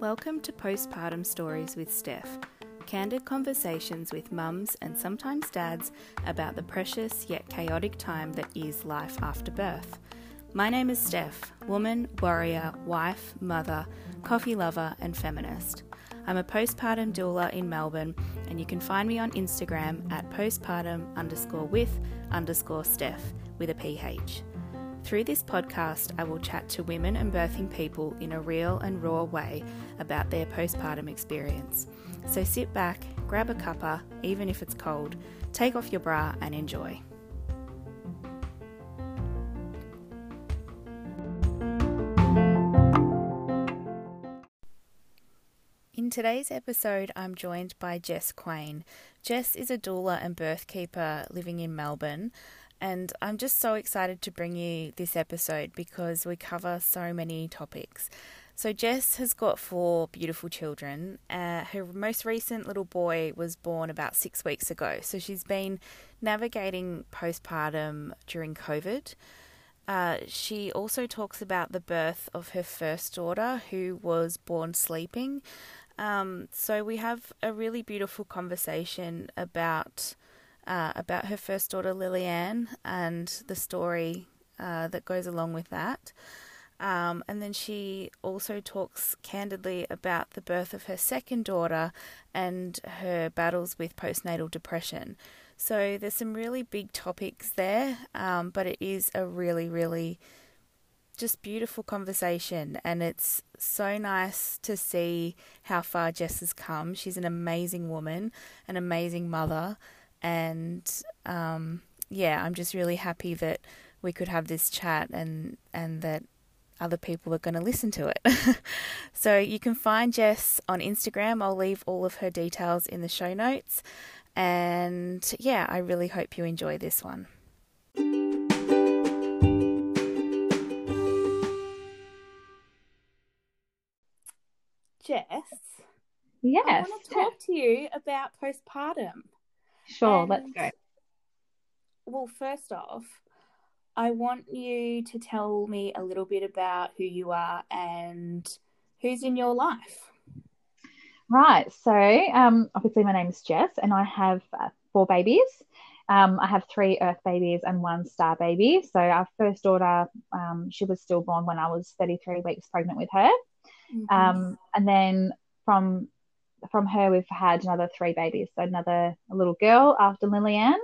Welcome to Postpartum Stories with Steph. Candid conversations with mums and sometimes dads about the precious yet chaotic time that is life after birth. My name is Steph, woman, warrior, wife, mother, coffee lover, and feminist. I'm a postpartum doula in Melbourne, and you can find me on Instagram at postpartum underscore with underscore Steph with a PH. Through this podcast, I will chat to women and birthing people in a real and raw way about their postpartum experience. So sit back, grab a cuppa, even if it's cold, take off your bra, and enjoy. In today's episode, I'm joined by Jess Quain. Jess is a doula and birth keeper living in Melbourne. And I'm just so excited to bring you this episode because we cover so many topics. So, Jess has got four beautiful children. Uh, her most recent little boy was born about six weeks ago. So, she's been navigating postpartum during COVID. Uh, she also talks about the birth of her first daughter, who was born sleeping. Um, so, we have a really beautiful conversation about uh, about her first daughter Lillian and the story uh, that goes along with that. Um, and then she also talks candidly about the birth of her second daughter and her battles with postnatal depression. So there's some really big topics there, um, but it is a really, really just beautiful conversation. And it's so nice to see how far Jess has come. She's an amazing woman, an amazing mother and um, yeah, I'm just really happy that we could have this chat and and that other people are going to listen to it. so you can find Jess on Instagram. I'll leave all of her details in the show notes. And yeah, I really hope you enjoy this one. Jess, yes, I want to talk to you about postpartum. Sure, and, let's go. Well, first off, I want you to tell me a little bit about who you are and who's in your life. Right. So, um, obviously, my name is Jess, and I have uh, four babies. Um, I have three Earth babies and one Star baby. So, our first daughter, um, she was stillborn when I was 33 weeks pregnant with her. Mm-hmm. Um, and then from from her, we've had another three babies. So another a little girl after Lillian,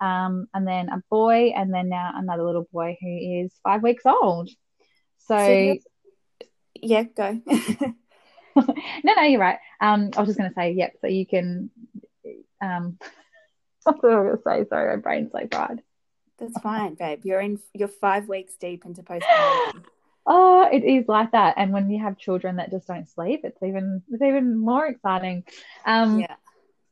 um, and then a boy, and then now another little boy who is five weeks old. So, so yeah, go. no, no, you're right. Um, I was just going to say, yep. So you can. Um, what was going to say? Sorry, my brain's so fried. That's fine, babe. You're in. You're five weeks deep into postpartum. Oh, it is like that. And when you have children that just don't sleep, it's even it's even more exciting. Um, yeah.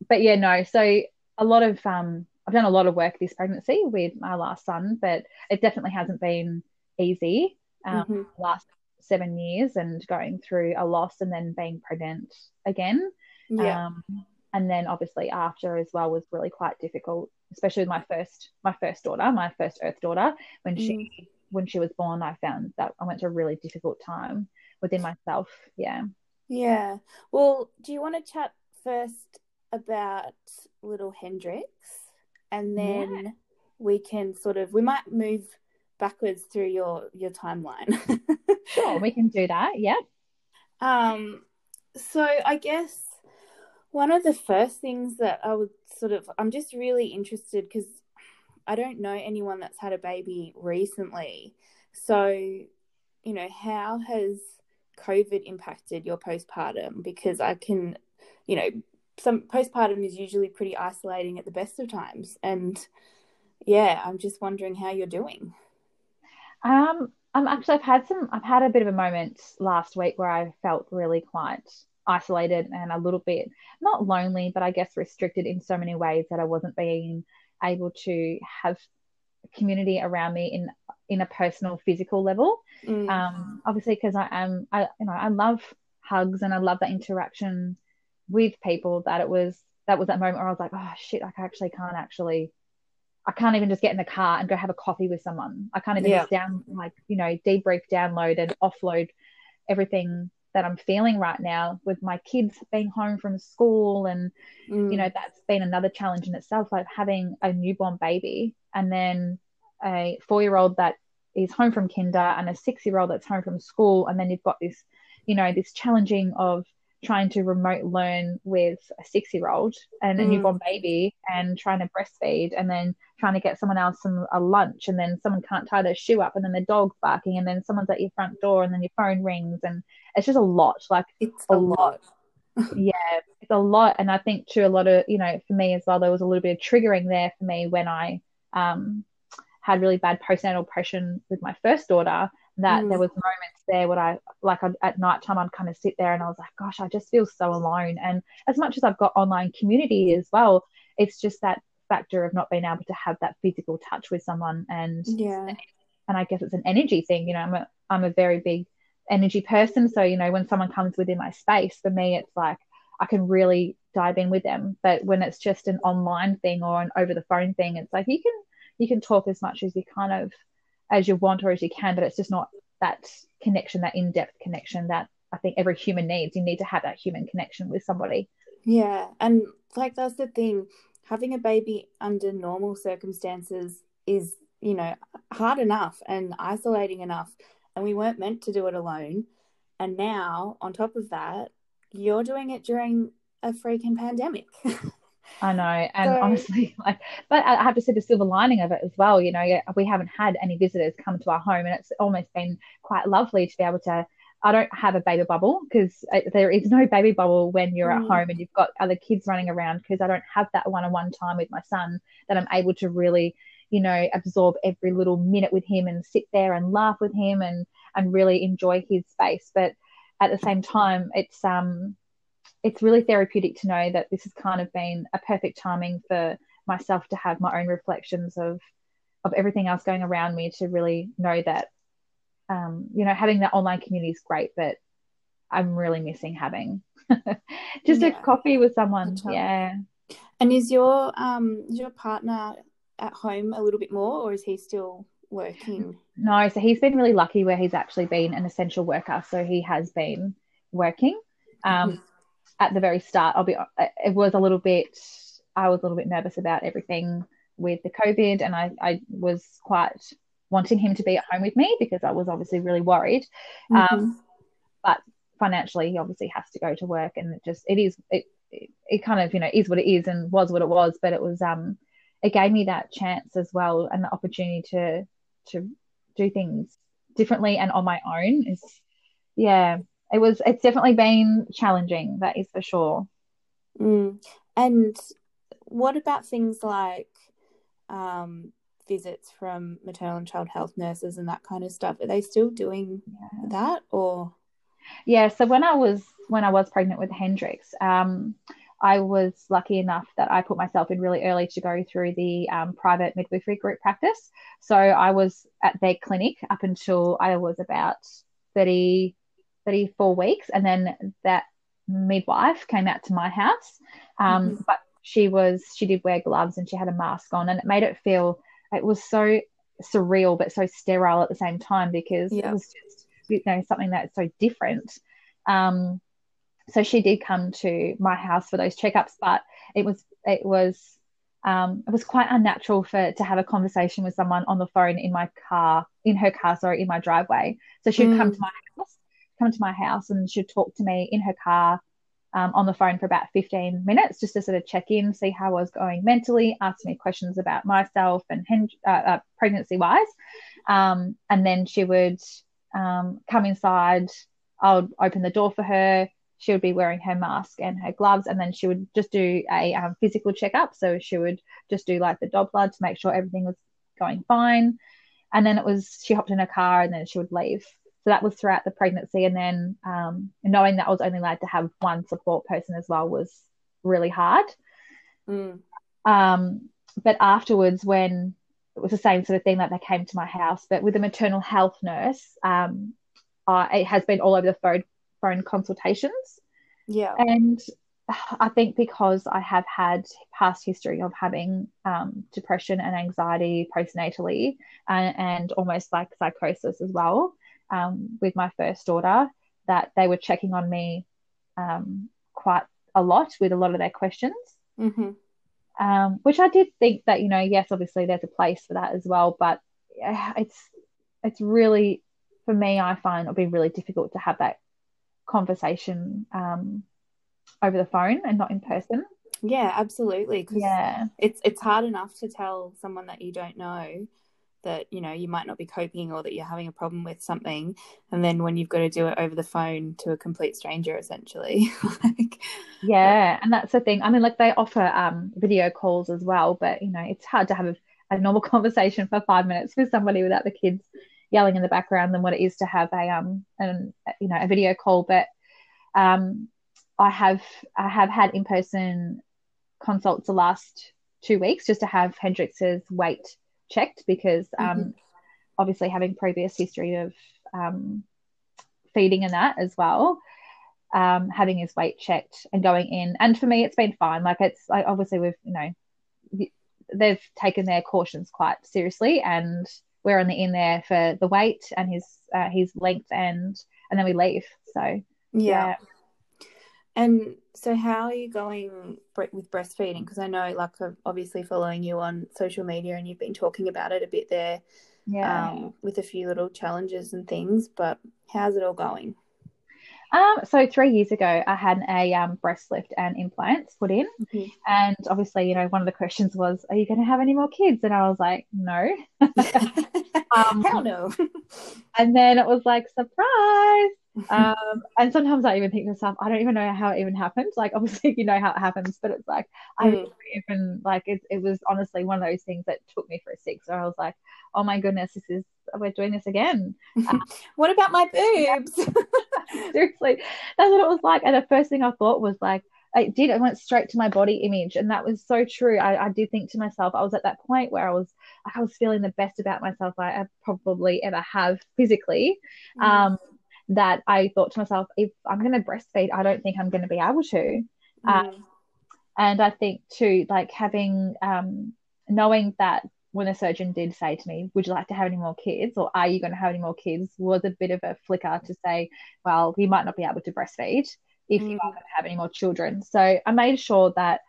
But yeah, no. So a lot of um, I've done a lot of work this pregnancy with my last son, but it definitely hasn't been easy. Um, mm-hmm. last seven years and going through a loss and then being pregnant again. Yeah. Um, and then obviously after as well was really quite difficult, especially with my first my first daughter, my first Earth daughter, when mm. she when she was born, I found that I went to a really difficult time within myself. Yeah. Yeah. Well, do you want to chat first about little Hendrix and then yeah. we can sort of we might move backwards through your your timeline. sure, we can do that. Yeah. Um so I guess one of the first things that I would sort of I'm just really interested because I don't know anyone that's had a baby recently. So, you know, how has COVID impacted your postpartum? Because I can, you know, some postpartum is usually pretty isolating at the best of times. And yeah, I'm just wondering how you're doing. Um, I'm actually I've had some I've had a bit of a moment last week where I felt really quite isolated and a little bit not lonely, but I guess restricted in so many ways that I wasn't being able to have community around me in in a personal physical level mm. um obviously because i am i you know i love hugs and i love that interaction with people that it was that was that moment where i was like oh shit i actually can't actually I can't even just get in the car and go have a coffee with someone. I can't even yeah. just down like, you know, debrief, download and offload everything that I'm feeling right now with my kids being home from school and mm. you know that's been another challenge in itself like having a newborn baby and then a 4-year-old that is home from kinder and a 6-year-old that's home from school and then you've got this you know this challenging of trying to remote learn with a six year old and a mm. newborn baby and trying to breastfeed and then trying to get someone else some a lunch and then someone can't tie their shoe up and then the dog's barking and then someone's at your front door and then your phone rings and it's just a lot like it's a, a lot, lot. yeah it's a lot and i think too a lot of you know for me as well there was a little bit of triggering there for me when i um had really bad postnatal depression with my first daughter that mm. there was moments there where I like I'd, at night time I'd kind of sit there and I was like, gosh, I just feel so alone. And as much as I've got online community as well, it's just that factor of not being able to have that physical touch with someone and yeah and I guess it's an energy thing. You know, I'm a I'm a very big energy person. So, you know, when someone comes within my space, for me it's like I can really dive in with them. But when it's just an online thing or an over the phone thing, it's like you can you can talk as much as you kind of as you want or as you can, but it's just not that connection, that in depth connection that I think every human needs. You need to have that human connection with somebody. Yeah. And like that's the thing. Having a baby under normal circumstances is, you know, hard enough and isolating enough. And we weren't meant to do it alone. And now, on top of that, you're doing it during a freaking pandemic. I know, and so, honestly, like, but I have to say the silver lining of it as well. You know, we haven't had any visitors come to our home, and it's almost been quite lovely to be able to. I don't have a baby bubble because there is no baby bubble when you're mm. at home and you've got other kids running around because I don't have that one-on-one time with my son that I'm able to really, you know, absorb every little minute with him and sit there and laugh with him and and really enjoy his space. But at the same time, it's um it's really therapeutic to know that this has kind of been a perfect timing for myself to have my own reflections of of everything else going around me to really know that um, you know having that online community is great but i'm really missing having just yeah. a coffee with someone. Yeah. And is your um is your partner at home a little bit more or is he still working? No so he's been really lucky where he's actually been an essential worker. So he has been working. Um, mm-hmm at the very start, I'll be it was a little bit I was a little bit nervous about everything with the COVID, and I I was quite wanting him to be at home with me because I was obviously really worried. Mm-hmm. Um, but financially, he obviously has to go to work, and it just it is it, it it kind of you know is what it is and was what it was. But it was um it gave me that chance as well and the opportunity to to do things differently and on my own is yeah it was it's definitely been challenging that is for sure mm. and what about things like um, visits from maternal and child health nurses and that kind of stuff are they still doing yeah. that or yeah so when i was when i was pregnant with hendrix um, I was lucky enough that I put myself in really early to go through the um, private midwifery group practice. So I was at their clinic up until I was about 30, 34 weeks. And then that midwife came out to my house. Um, mm-hmm. But she was, she did wear gloves and she had a mask on. And it made it feel, it was so surreal, but so sterile at the same time because yeah. it was just, you know, something that's so different. Um, so she did come to my house for those checkups, but it was, it was, um, it was quite unnatural for to have a conversation with someone on the phone in my car, in her car, sorry, in my driveway. So she'd mm. come to my house come to my house and she'd talk to me in her car um, on the phone for about 15 minutes just to sort of check in, see how I was going mentally, ask me questions about myself and uh, uh, pregnancy wise. Um, and then she would um, come inside, I would open the door for her. She would be wearing her mask and her gloves, and then she would just do a um, physical checkup. So she would just do like the Doppler to make sure everything was going fine. And then it was, she hopped in her car and then she would leave. So that was throughout the pregnancy. And then um, knowing that I was only allowed to have one support person as well was really hard. Mm. Um, but afterwards, when it was the same sort of thing that they came to my house, but with a maternal health nurse, um, uh, it has been all over the phone phone consultations. Yeah. And I think because I have had past history of having um, depression and anxiety postnatally and, and, almost like psychosis as well um, with my first daughter, that they were checking on me um, quite a lot with a lot of their questions. Mm-hmm. Um, which I did think that, you know, yes, obviously there's a place for that as well, but it's it's really for me, I find it'll be really difficult to have that conversation um, over the phone and not in person. Yeah, absolutely. yeah, it's it's hard enough to tell someone that you don't know that you know you might not be coping or that you're having a problem with something, and then when you've got to do it over the phone to a complete stranger, essentially. like, yeah, and that's the thing. I mean, like they offer um, video calls as well, but you know, it's hard to have a, a normal conversation for five minutes with somebody without the kids yelling in the background than what it is to have a um an you know a video call. But um, I have I have had in person consults the last two weeks just to have Hendrix's weight checked because um, mm-hmm. obviously having previous history of um, feeding and that as well. Um, having his weight checked and going in, and for me, it's been fine. Like it's like obviously we've you know they've taken their cautions quite seriously, and we're only in there for the weight and his uh, his length and and then we leave. So yeah. yeah. And so, how are you going with breastfeeding? Because I know, like, I'm obviously following you on social media, and you've been talking about it a bit there, yeah, um, with a few little challenges and things. But how's it all going? Um, so three years ago, I had a um, breast lift and implants put in, mm-hmm. and obviously, you know, one of the questions was, "Are you going to have any more kids?" And I was like, "No." um, Hell no. and then it was like, "Surprise!" Um, and sometimes I even think to myself, I don't even know how it even happened. Like, obviously, you know how it happens, but it's like, I mm. even like it, it was honestly one of those things that took me for a six. So I was like, oh my goodness, this is we're doing this again. Um, what about my boobs? Seriously, that's what it was like. And the first thing I thought was like, I did. I went straight to my body image, and that was so true. I, I did think to myself, I was at that point where I was, I was feeling the best about myself I, I probably ever have physically. Mm. Um, that I thought to myself, if I'm going to breastfeed, I don't think I'm going to be able to. Mm. Um, and I think too, like having, um, knowing that when the surgeon did say to me, Would you like to have any more kids or are you going to have any more kids? was a bit of a flicker to say, Well, you might not be able to breastfeed if mm. you are going to have any more children. So I made sure that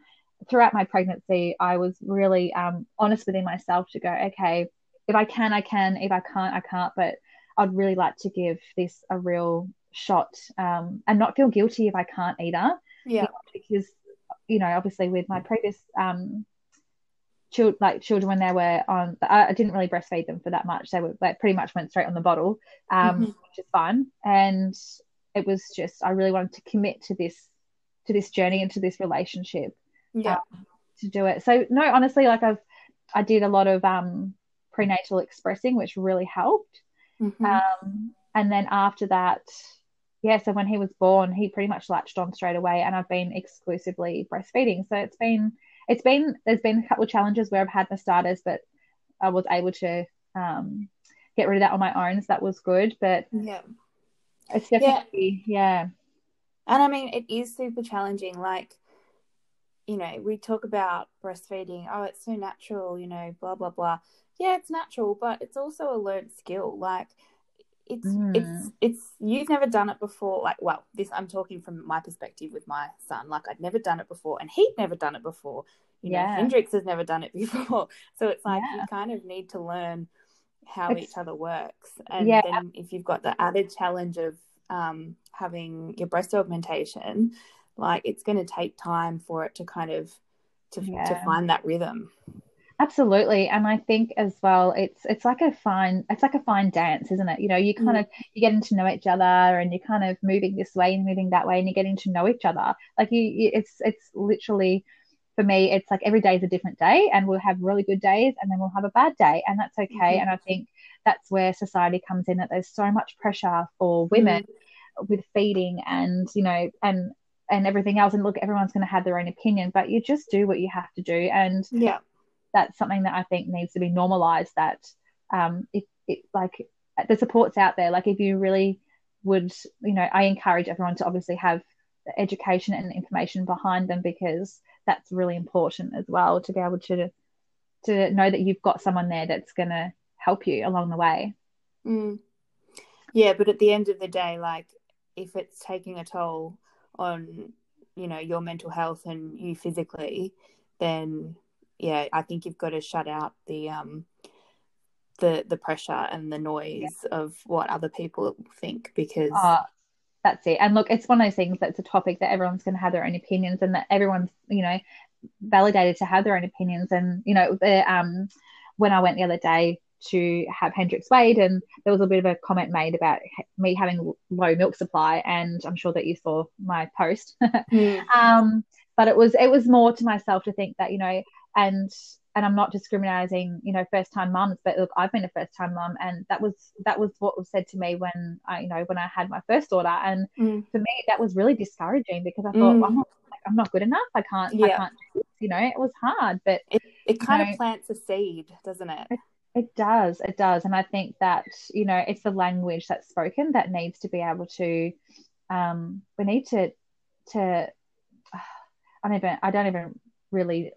throughout my pregnancy, I was really um, honest within myself to go, Okay, if I can, I can. If I can't, I can't. But I'd really like to give this a real shot um, and not feel guilty if I can't either. Yeah. Because, you know, obviously with my previous um, child, like children when they were on, I, didn't really breastfeed them for that much. They were they pretty much went straight on the bottle, um, mm-hmm. which is fun. And it was just I really wanted to commit to this to this journey and to this relationship. Yeah. Um, to do it. So no, honestly, like I've I did a lot of um prenatal expressing, which really helped. Mm-hmm. Um, and then after that, yeah, so when he was born, he pretty much latched on straight away, and I've been exclusively breastfeeding. So it's been it's been there's been a couple of challenges where I've had my starters, but I was able to um, get rid of that on my own, so that was good. But yeah, it's definitely yeah. yeah. And I mean, it is super challenging. Like, you know, we talk about breastfeeding. Oh, it's so natural. You know, blah blah blah yeah, it's natural, but it's also a learned skill. Like it's mm. it's it's you've never done it before. Like, well, this I'm talking from my perspective with my son. Like I'd never done it before, and he'd never done it before. You know, Hendrix has never done it before. So it's like yeah. you kind of need to learn how it's, each other works. And yeah. then if you've got the added challenge of um, having your breast augmentation, like it's going to take time for it to kind of to, yeah. to find that rhythm. Absolutely. And I think as well, it's it's like a fine it's like a fine dance, isn't it? You know, you kind mm. of you're getting to know each other and you're kind of moving this way and moving that way and you're getting to know each other. Like you, you it's it's literally for me, it's like every day is a different day and we'll have really good days and then we'll have a bad day and that's okay. Mm-hmm. And I think that's where society comes in that there's so much pressure for women mm. with feeding and, you know, and and everything else and look everyone's going to have their own opinion but you just do what you have to do and yeah that's something that I think needs to be normalized. That um, if it, like the support's out there, like if you really would, you know, I encourage everyone to obviously have education and information behind them because that's really important as well to be able to to know that you've got someone there that's going to help you along the way. Mm. Yeah, but at the end of the day, like if it's taking a toll on you know your mental health and you physically, then yeah, I think you've got to shut out the um the the pressure and the noise yeah. of what other people think because uh, that's it. And look, it's one of those things that's a topic that everyone's going to have their own opinions and that everyone's you know validated to have their own opinions. And you know, the um when I went the other day to have Hendrix weighed, and there was a bit of a comment made about me having low milk supply, and I'm sure that you saw my post. mm. um, but it was it was more to myself to think that you know, and and I'm not discriminating, you know, first time mums, but look, I've been a first time mum, and that was that was what was said to me when I, you know, when I had my first daughter, and mm. for me that was really discouraging because I thought, mm. well, I'm, not, I'm, not, good enough. I can't, yeah. I can't, you know, it was hard, but it, it kind of plants a seed, doesn't it? it? It does, it does, and I think that you know it's the language that's spoken that needs to be able to. Um, we need to to. I don't even. I don't even really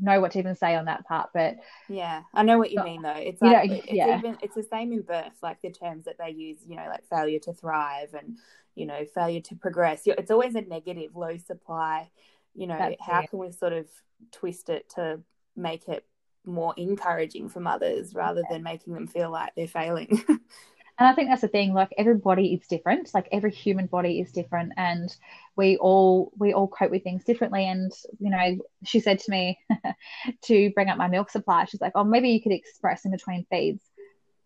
know what to even say on that part but yeah i know what you mean though it's like you know, it's yeah. even it's the same in birth like the terms that they use you know like failure to thrive and you know failure to progress it's always a negative low supply you know That's how it. can we sort of twist it to make it more encouraging for mothers rather than making them feel like they're failing And I think that's the thing, like everybody is different, like every human body is different and we all we all cope with things differently. And, you know, she said to me to bring up my milk supply, she's like, Oh, maybe you could express in between feeds.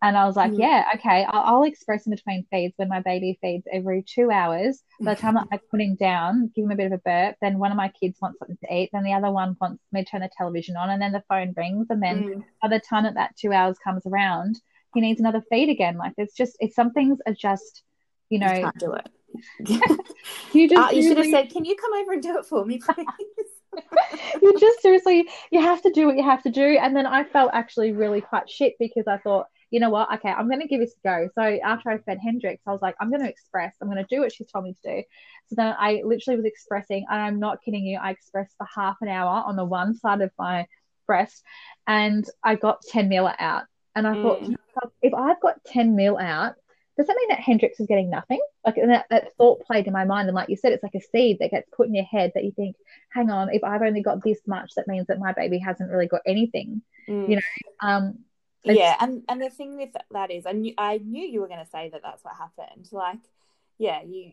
And I was like, mm. yeah, okay, I'll, I'll, express in between feeds when my baby feeds every two hours. By the time that I put him down, give him a bit of a burp, then one of my kids wants something to eat, then the other one wants me to turn the television on, and then the phone rings. And then mm. by the time that that two hours comes around, he needs another feed again. Like it's just it's some things are just you know you can't do it. you just uh, you should have said, "Can you come over and do it for me, please?" you just seriously you have to do what you have to do. And then I felt actually really quite shit because I thought, you know what? Okay, I'm going to give this a go. So after I fed Hendrix, I was like, I'm going to express. I'm going to do what she's told me to do. So then I literally was expressing, and I'm not kidding you. I expressed for half an hour on the one side of my breast, and I got 10 mil out. And I mm. thought, if I've got 10 mil out, does that mean that Hendrix is getting nothing? Like that, that thought played in my mind. And like you said, it's like a seed that gets put in your head that you think, hang on, if I've only got this much, that means that my baby hasn't really got anything. Mm. You know? Um, yeah, and and the thing with that is, I knew I knew you were going to say that that's what happened. Like, yeah, you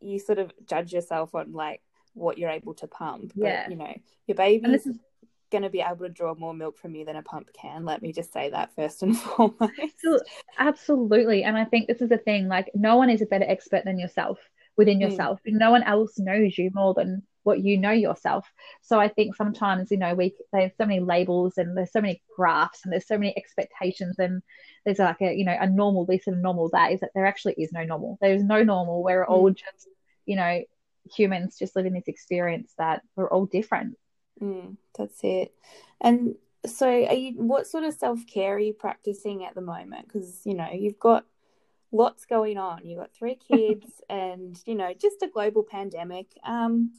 you sort of judge yourself on like what you're able to pump. But, yeah, you know, your baby. And this is going to be able to draw more milk from you than a pump can. Let me just say that first and foremost. Absolutely. And I think this is the thing like, no one is a better expert than yourself within hmm. yourself. Mm. No one else knows you more than what you know yourself. So I think sometimes, you know, we there's so many labels and there's so many graphs and there's so many expectations and there's like a, you know, a normal this and a normal that is that there actually is no normal. There's no normal. We're mm. all just, you know, humans just living this experience that we're all different. Mm, that's it. And so, are you? What sort of self care are you practicing at the moment? Because you know you've got lots going on. You've got three kids, and you know just a global pandemic. Um,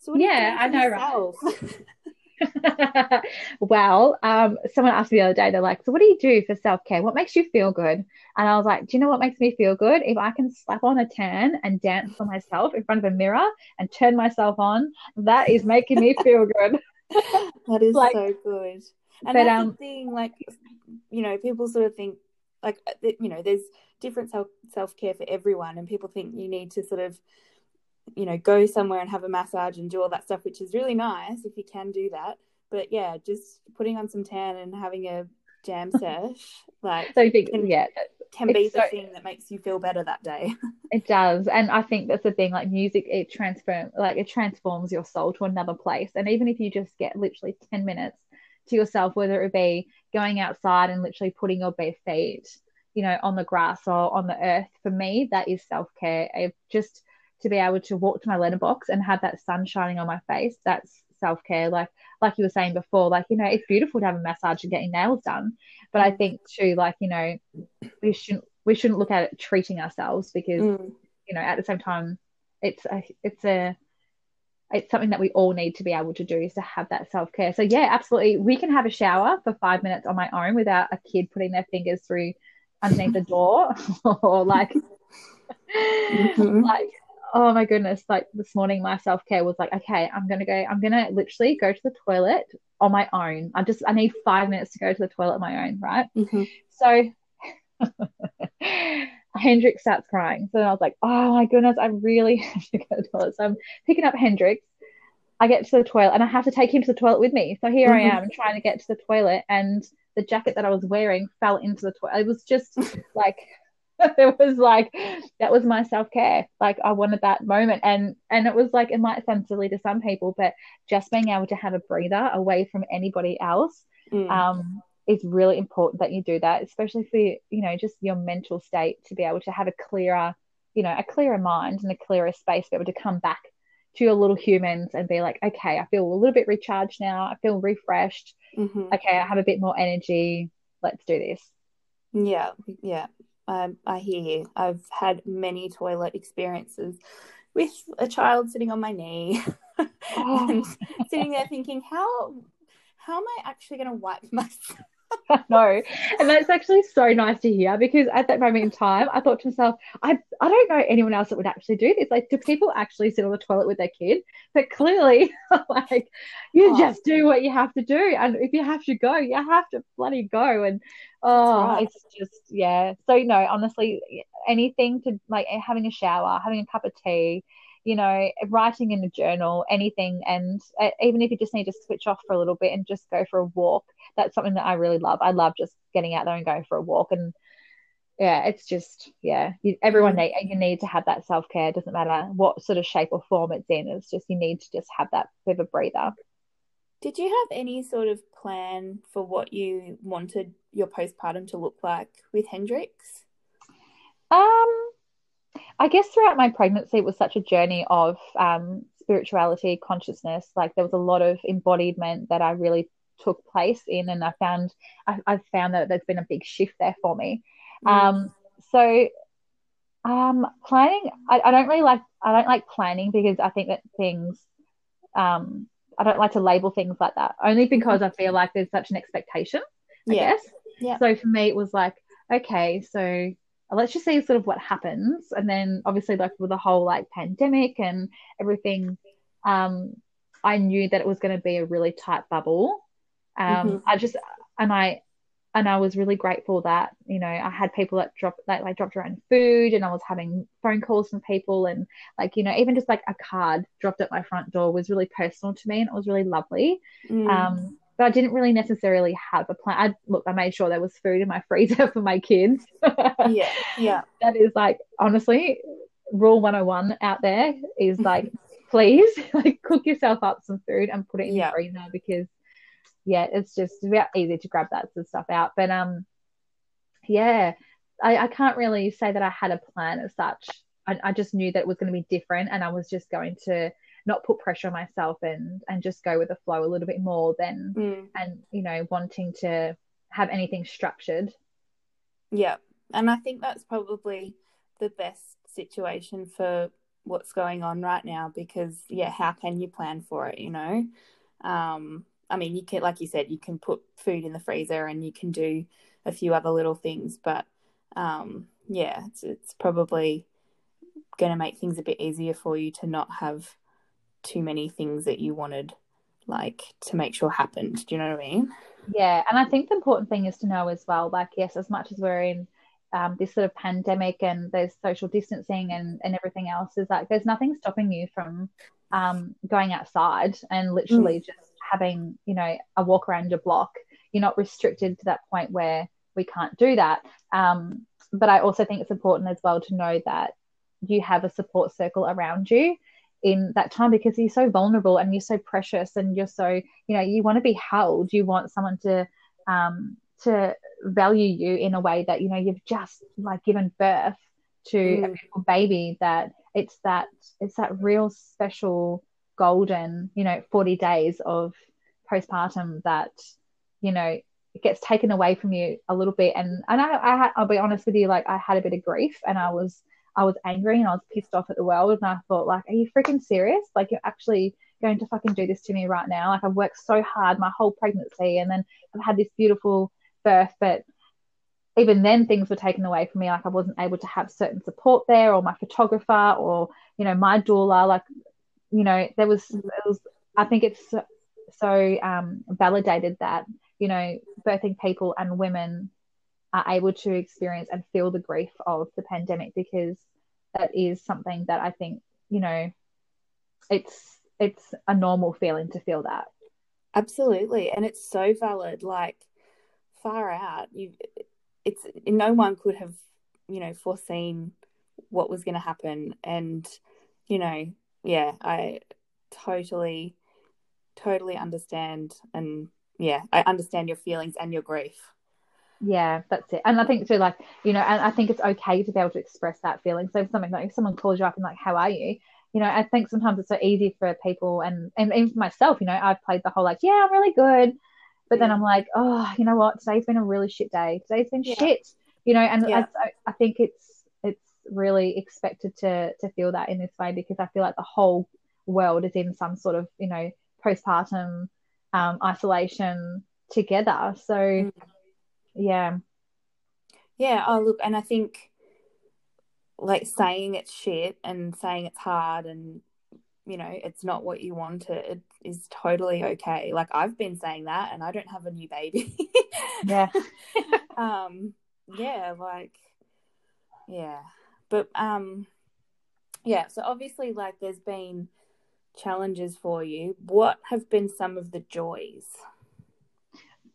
so yeah, I know, yourself? right? well, um, someone asked me the other day, they're like, So, what do you do for self care? What makes you feel good? And I was like, Do you know what makes me feel good? If I can slap on a tan and dance for myself in front of a mirror and turn myself on, that is making me feel good. that is like, so good. And but, that's um, the thing, like, you know, people sort of think, like, uh, you know, there's different self self care for everyone, and people think you need to sort of you know, go somewhere and have a massage and do all that stuff, which is really nice if you can do that. But yeah, just putting on some tan and having a jam sesh, like, so think, can, yeah, can be the so, thing that makes you feel better that day. it does, and I think that's the thing. Like music, it transform, like it transforms your soul to another place. And even if you just get literally ten minutes to yourself, whether it be going outside and literally putting your bare feet, you know, on the grass or on the earth, for me, that is self care. I've just to be able to walk to my letterbox and have that sun shining on my face, that's self care. Like like you were saying before, like you know, it's beautiful to have a massage and getting nails done, but I think too, like you know, we shouldn't we shouldn't look at it treating ourselves because mm. you know at the same time it's a it's a it's something that we all need to be able to do is to have that self care. So yeah, absolutely, we can have a shower for five minutes on my own without a kid putting their fingers through underneath the door or like mm-hmm. like oh my goodness like this morning my self-care was like okay i'm gonna go i'm gonna literally go to the toilet on my own i just i need five minutes to go to the toilet on my own right mm-hmm. so Hendrix starts crying. So then I was like, oh my goodness, I really have to go to the toilet. So I'm picking up Hendrix. I get to the toilet and I have to take him to the toilet with me. So here mm-hmm. I am trying to get to the toilet and the jacket that I was wearing fell into the toilet. It was just like it was like that was my self-care. Like I wanted that moment and and it was like it might sound silly to some people, but just being able to have a breather away from anybody else mm. um it's really important that you do that, especially for you know just your mental state to be able to have a clearer, you know, a clearer mind and a clearer space to be able to come back to your little humans and be like, okay, I feel a little bit recharged now. I feel refreshed. Mm-hmm. Okay, I have a bit more energy. Let's do this. Yeah, yeah. Um, I hear you. I've had many toilet experiences with a child sitting on my knee oh. and sitting there thinking, how how am I actually going to wipe myself? no. And that's actually so nice to hear because at that moment in time, I thought to myself, I, I don't know anyone else that would actually do this. Like, do people actually sit on the toilet with their kid? But clearly, like, you oh. just do what you have to do. And if you have to go, you have to bloody go. And oh, right. it's just, yeah. So, no, honestly, anything to like having a shower, having a cup of tea, you know, writing in a journal, anything. And uh, even if you just need to switch off for a little bit and just go for a walk, that's something that I really love. I love just getting out there and going for a walk. And yeah, it's just, yeah, you, everyone need, you need to have that self care. It doesn't matter what sort of shape or form it's in. It's just, you need to just have that bit of a breather. Did you have any sort of plan for what you wanted your postpartum to look like with Hendrix? Um, I guess throughout my pregnancy, it was such a journey of um, spirituality, consciousness. Like there was a lot of embodiment that I really took place in, and I found I, I found that there's been a big shift there for me. Mm. Um, so um, planning, I, I, don't really like. I don't like planning because I think that things. Um, I don't like to label things like that only because I feel like there's such an expectation. I yeah. guess. Yeah. So for me, it was like, okay, so let's just see sort of what happens. And then obviously like with the whole like pandemic and everything, um, I knew that it was going to be a really tight bubble. Um, mm-hmm. I just and I and I was really grateful that you know I had people that dropped that like dropped around food and I was having phone calls from people and like you know even just like a card dropped at my front door was really personal to me and it was really lovely. Mm. Um, but I didn't really necessarily have a plan. I look, I made sure there was food in my freezer for my kids. yeah, yeah. That is like honestly, rule 101 out there is like, please like cook yourself up some food and put it in yeah. the freezer because yeah, it's just about easy to grab that sort of stuff out. But um, yeah, I, I can't really say that I had a plan as such. I, I just knew that it was going to be different, and I was just going to not put pressure on myself and and just go with the flow a little bit more than mm. and you know wanting to have anything structured. Yeah. And i think that's probably the best situation for what's going on right now because yeah how can you plan for it you know? Um i mean you can like you said you can put food in the freezer and you can do a few other little things but um yeah it's it's probably going to make things a bit easier for you to not have too many things that you wanted like to make sure happened. Do you know what I mean? Yeah, and I think the important thing is to know as well, like yes, as much as we're in um, this sort of pandemic and there's social distancing and, and everything else, is like there's nothing stopping you from um, going outside and literally mm. just having, you know, a walk around your block. You're not restricted to that point where we can't do that. Um, but I also think it's important as well to know that you have a support circle around you in that time because you're so vulnerable and you're so precious and you're so you know you want to be held you want someone to um to value you in a way that you know you've just like given birth to mm. a beautiful baby that it's that it's that real special golden you know 40 days of postpartum that you know it gets taken away from you a little bit and and I, I I'll be honest with you like I had a bit of grief and I was I was angry and I was pissed off at the world. And I thought, like, are you freaking serious? Like, you're actually going to fucking do this to me right now? Like, I've worked so hard my whole pregnancy and then I've had this beautiful birth, but even then things were taken away from me. Like, I wasn't able to have certain support there or my photographer or, you know, my doula. Like, you know, there was, it was, I think it's so, um, validated that, you know, birthing people and women are able to experience and feel the grief of the pandemic because that is something that I think you know it's it's a normal feeling to feel that. Absolutely. And it's so valid like far out. You it's no one could have you know foreseen what was going to happen. And you know yeah i totally totally understand and yeah i understand your feelings and your grief yeah that's it. And i think too like you know and i think it's okay to be able to express that feeling. So if something like if someone calls you up and like how are you? You know i think sometimes it's so easy for people and and even for myself you know i've played the whole like yeah i'm really good. But then i'm like oh you know what? Today's been a really shit day. Today's been yeah. shit. You know and yeah. I, I think it's it's really expected to to feel that in this way because i feel like the whole world is in some sort of you know postpartum um, isolation together. So mm yeah. Yeah oh look and i think like saying it's shit and saying it's hard and you know it's not what you wanted is totally okay. Like i've been saying that and i don't have a new baby. Yeah. Um yeah like yeah. But um yeah so obviously like there's been challenges for you. What have been some of the joys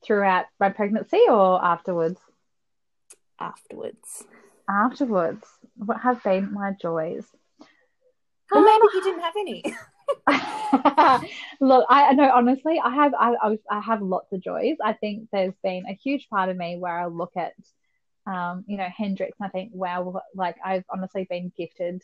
throughout my pregnancy or afterwards? Afterwards. Afterwards. What have been my joys? Well, maybe you didn't have any. Look, I know honestly, I have I, I, I have lots of joys. I think there's been a huge part of me where I look at, um, you know, Hendrix, and I think, wow, like I've honestly been gifted,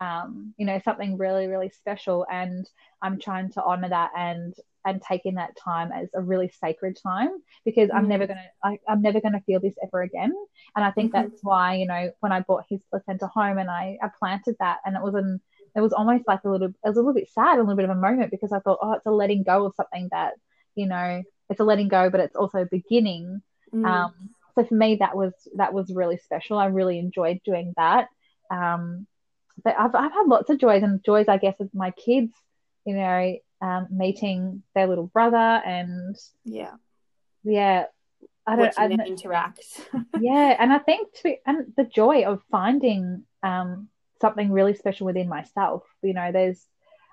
um, you know, something really really special, and I'm trying to honor that and and taking that time as a really sacred time because mm-hmm. I'm never gonna I, am never gonna feel this ever again. And I think mm-hmm. that's why you know when I bought his placenta home and I, I planted that and it was an it was almost like a little it was a little bit sad, a little bit of a moment because I thought oh it's a letting go of something that you know it's a letting go but it's also a beginning. Mm. Um, so for me that was that was really special. I really enjoyed doing that. Um, but I've I've had lots of joys and joys I guess with my kids. You know, um, meeting their little brother and yeah, yeah. I don't them interact. yeah, and I think to and the joy of finding um, something really special within myself. You know, there's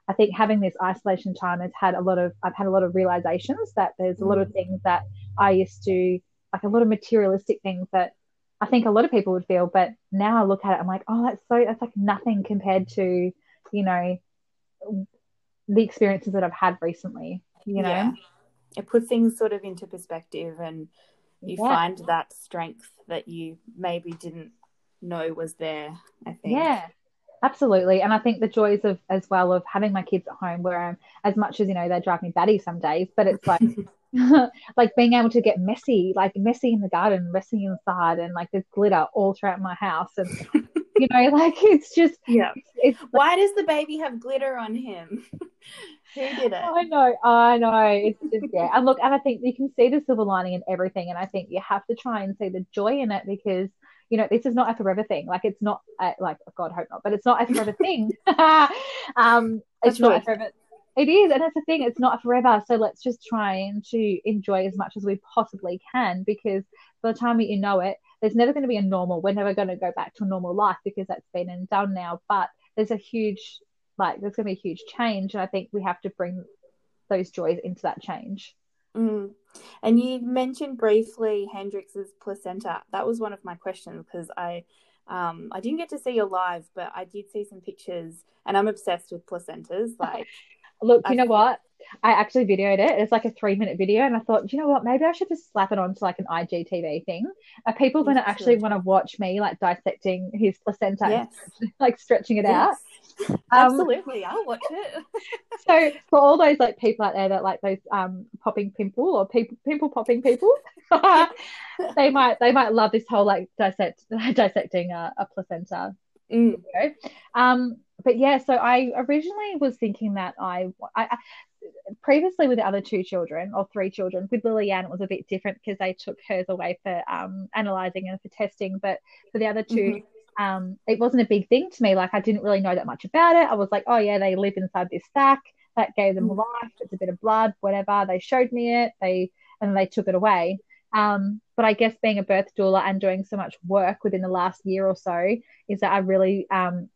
I think having this isolation time has had a lot of I've had a lot of realizations that there's a lot of mm. things that I used to like a lot of materialistic things that I think a lot of people would feel, but now I look at it, I'm like, oh, that's so that's like nothing compared to, you know, the experiences that I've had recently, you know. Yeah. It puts things sort of into perspective and you yeah. find that strength that you maybe didn't know was there, I think. Yeah. Absolutely. And I think the joys of as well of having my kids at home where I'm as much as you know they drive me batty some days, but it's like like being able to get messy, like messy in the garden, messy inside and like there's glitter all throughout my house and you know, like it's just yeah. It's, Why does the baby have glitter on him? Who did it? I know, I know. It's just yeah. And look, and I think you can see the silver lining in everything, and I think you have to try and see the joy in it because you know this is not a forever thing. Like it's not a, like oh God hope not, but it's not a forever thing. um, it's That's not a forever. It is, and that's the thing. It's not forever. So let's just try and to enjoy as much as we possibly can because by the time you know it, there's never going to be a normal. We're never going to go back to a normal life because that's been and done now. But there's a huge, like, there's going to be a huge change. And I think we have to bring those joys into that change. Mm. And you mentioned briefly Hendrix's placenta. That was one of my questions because I, um, I didn't get to see you live, but I did see some pictures, and I'm obsessed with placentas. Like, look, you I've, know what? I actually videoed it. It's like a three minute video, and I thought, you know what? Maybe I should just slap it onto like an IGTV thing. Are people going to actually want to watch me like dissecting his placenta, yes. and, like stretching it yes. out? Um, Absolutely, I'll watch it. so for all those like people out there that like those um popping pimple or people pimple popping people, they might they might love this whole like dissect dissecting a, a placenta. Mm. Um, but yeah, so I originally was thinking that I, I, I previously with the other two children or three children with Lillian it was a bit different because they took hers away for um, analyzing and for testing. But for the other 2 mm-hmm. um, it wasn't a big thing to me. Like I didn't really know that much about it. I was like oh yeah they live inside this sack. That gave them mm-hmm. life. It's a bit of blood whatever. They showed me it. They and they took it away. Um, but I guess being a birth doula and doing so much work within the last year or so is that I really um,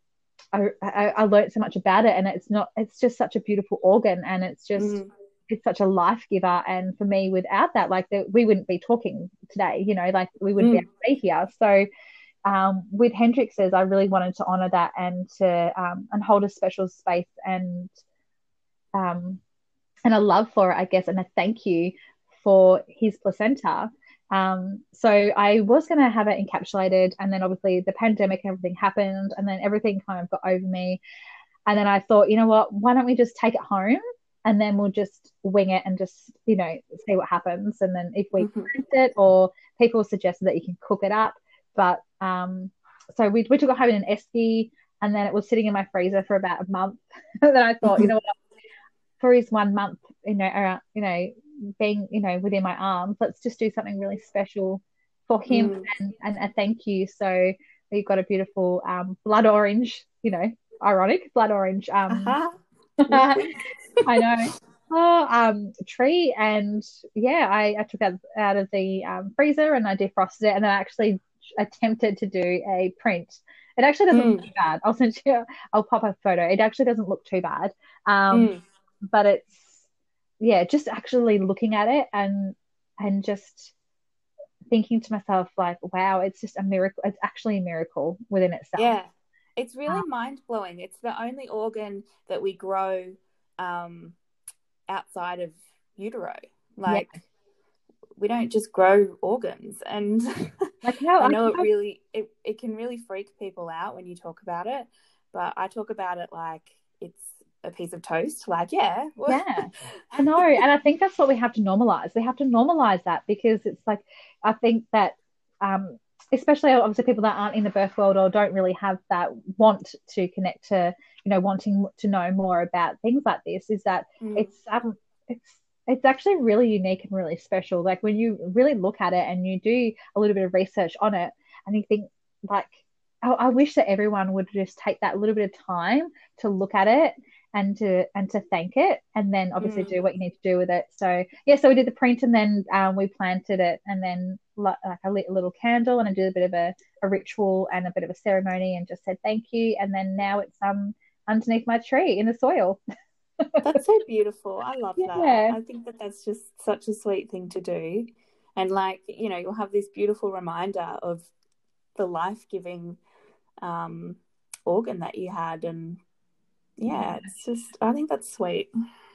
I, I, I learned so much about it and it's not it's just such a beautiful organ and it's just mm. it's such a life giver and for me without that like the, we wouldn't be talking today you know like we wouldn't mm. be able to be here so um, with Hendrix's I really wanted to honor that and to um, and hold a special space and um, and a love for it I guess and a thank you for his placenta um, so I was going to have it encapsulated, and then obviously the pandemic everything happened, and then everything kind of got over me. And then I thought, you know what? Why don't we just take it home, and then we'll just wing it and just you know see what happens. And then if we mm-hmm. print it, or people suggested that you can cook it up, but um, so we we took it home in an esky, and then it was sitting in my freezer for about a month. then I thought, mm-hmm. you know what? For his one month, you know, around, you know, being, you know, within my arms. Let's just do something really special for him mm. and, and a thank you. So we've got a beautiful um, blood orange, you know, ironic blood orange. Um, uh-huh. I know. Oh, um, tree and yeah, I, I took it out of the um, freezer and I defrosted it and I actually attempted to do a print. It actually doesn't mm. look too bad. I'll send you. I'll pop a photo. It actually doesn't look too bad. Um, mm. but it's yeah, just actually looking at it and and just thinking to myself like, wow, it's just a miracle. It's actually a miracle within itself. Yeah, it's really um, mind blowing. It's the only organ that we grow um, outside of utero. Like yeah. we don't just grow organs, and like how I know I, it really it it can really freak people out when you talk about it, but I talk about it like it's a piece of toast. Like, yeah. yeah. I know. And I think that's what we have to normalize. We have to normalize that because it's like, I think that, um, especially obviously people that aren't in the birth world or don't really have that want to connect to, you know, wanting to know more about things like this is that mm. it's, um, it's, it's actually really unique and really special. Like when you really look at it and you do a little bit of research on it and you think like, I, I wish that everyone would just take that little bit of time to look at it and to and to thank it and then obviously mm. do what you need to do with it. So yeah so we did the print and then um, we planted it and then like I lit a little candle and I did a bit of a, a ritual and a bit of a ceremony and just said thank you and then now it's um underneath my tree in the soil. That's so beautiful. I love yeah. that I think that that's just such a sweet thing to do. And like you know you'll have this beautiful reminder of the life-giving um organ that you had and yeah, it's just I think that's sweet.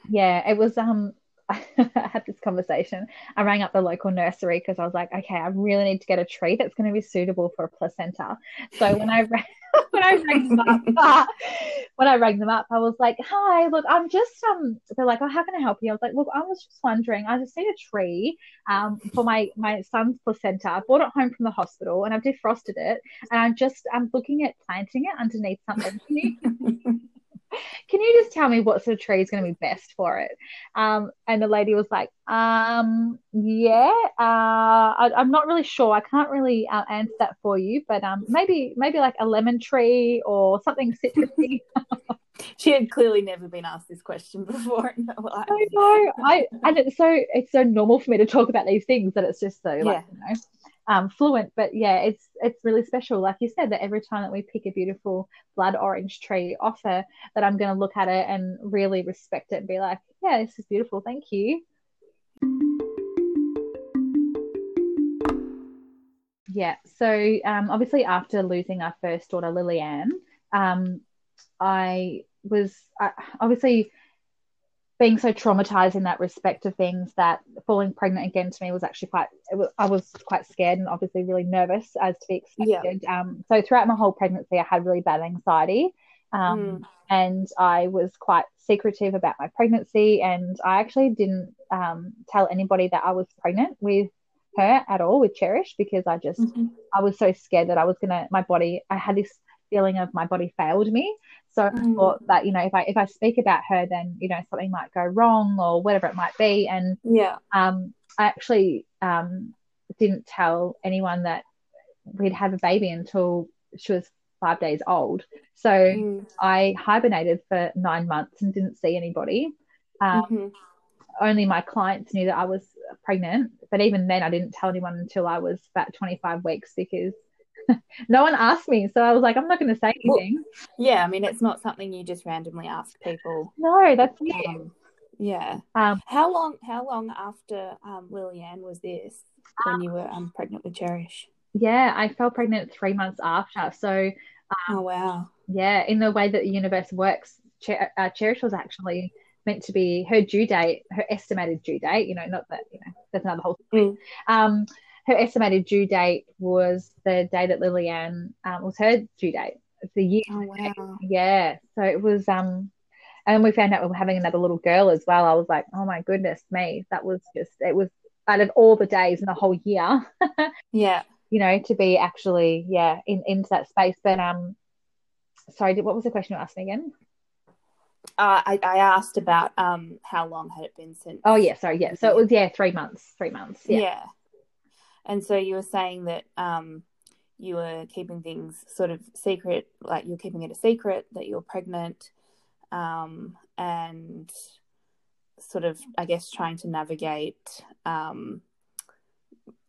Yeah, it was um I had this conversation. I rang up the local nursery because I was like, okay, I really need to get a tree that's going to be suitable for a placenta. So when I rang, when I rang them up, when I rang them up, I was like, hi, look, I'm just um. They're like, oh, how can I help you? I was like, look, I was just wondering. I just need a tree um for my my son's placenta. I brought it home from the hospital and I've defrosted it, and I'm just I'm looking at planting it underneath something. Can you can you just tell me what sort of tree is going to be best for it? Um, and the lady was like, um, yeah, uh, I, am not really sure. I can't really uh, answer that for you, but um, maybe maybe like a lemon tree or something citrusy. she had clearly never been asked this question before in her life. I know. I and it's so it's so normal for me to talk about these things that it's just so yeah. like you know um, fluent. But yeah, it's it's really special, like you said, that every time that we pick a beautiful blood orange tree off her, that I'm going to look at it and really respect it and be like, yeah, this is beautiful. Thank you. Yeah. So um, obviously, after losing our first daughter, Lillian, um, I was I, obviously being so traumatized in that respect of things that falling pregnant again to me was actually quite was, i was quite scared and obviously really nervous as to be expected yeah. um, so throughout my whole pregnancy i had really bad anxiety um, mm. and i was quite secretive about my pregnancy and i actually didn't um, tell anybody that i was pregnant with her at all with cherish because i just mm-hmm. i was so scared that i was gonna my body i had this feeling of my body failed me. So mm. I thought that, you know, if I if I speak about her, then, you know, something might go wrong or whatever it might be. And yeah. Um, I actually um didn't tell anyone that we'd have a baby until she was five days old. So mm. I hibernated for nine months and didn't see anybody. Um, mm-hmm. Only my clients knew that I was pregnant, but even then, I didn't tell anyone until I was about 25 weeks because no one asked me. So I was like, I'm not going to say anything. Well, yeah, I mean, it's not something you just randomly ask people. No, that's it. Um, yeah. Um, how long? How long after um, Lillian was this when you were um, pregnant with Cherish? Yeah, I fell pregnant three months after. So, um, oh wow. Yeah, in the way that the universe works, Cher- uh, Cherish was actually meant to be her due date, her estimated due date. You know, not that you know that's another whole thing. Mm. Um, her estimated due date was the day that Lillian um, was her due date. It's the year. Oh wow. Yeah. So it was um and we found out we were having another little girl as well. I was like, oh my goodness me, that was just it was out of all the days in the whole year. yeah. You know, to be actually, yeah, in into that space. But um sorry, what was the question you asked me again? Uh, I, I asked about um how long had it been since Oh yeah, sorry, yeah. So it was yeah, three months. Three months. Yeah. yeah. And so you were saying that um you were keeping things sort of secret, like you're keeping it a secret that you're pregnant um, and sort of, I guess, trying to navigate. Um,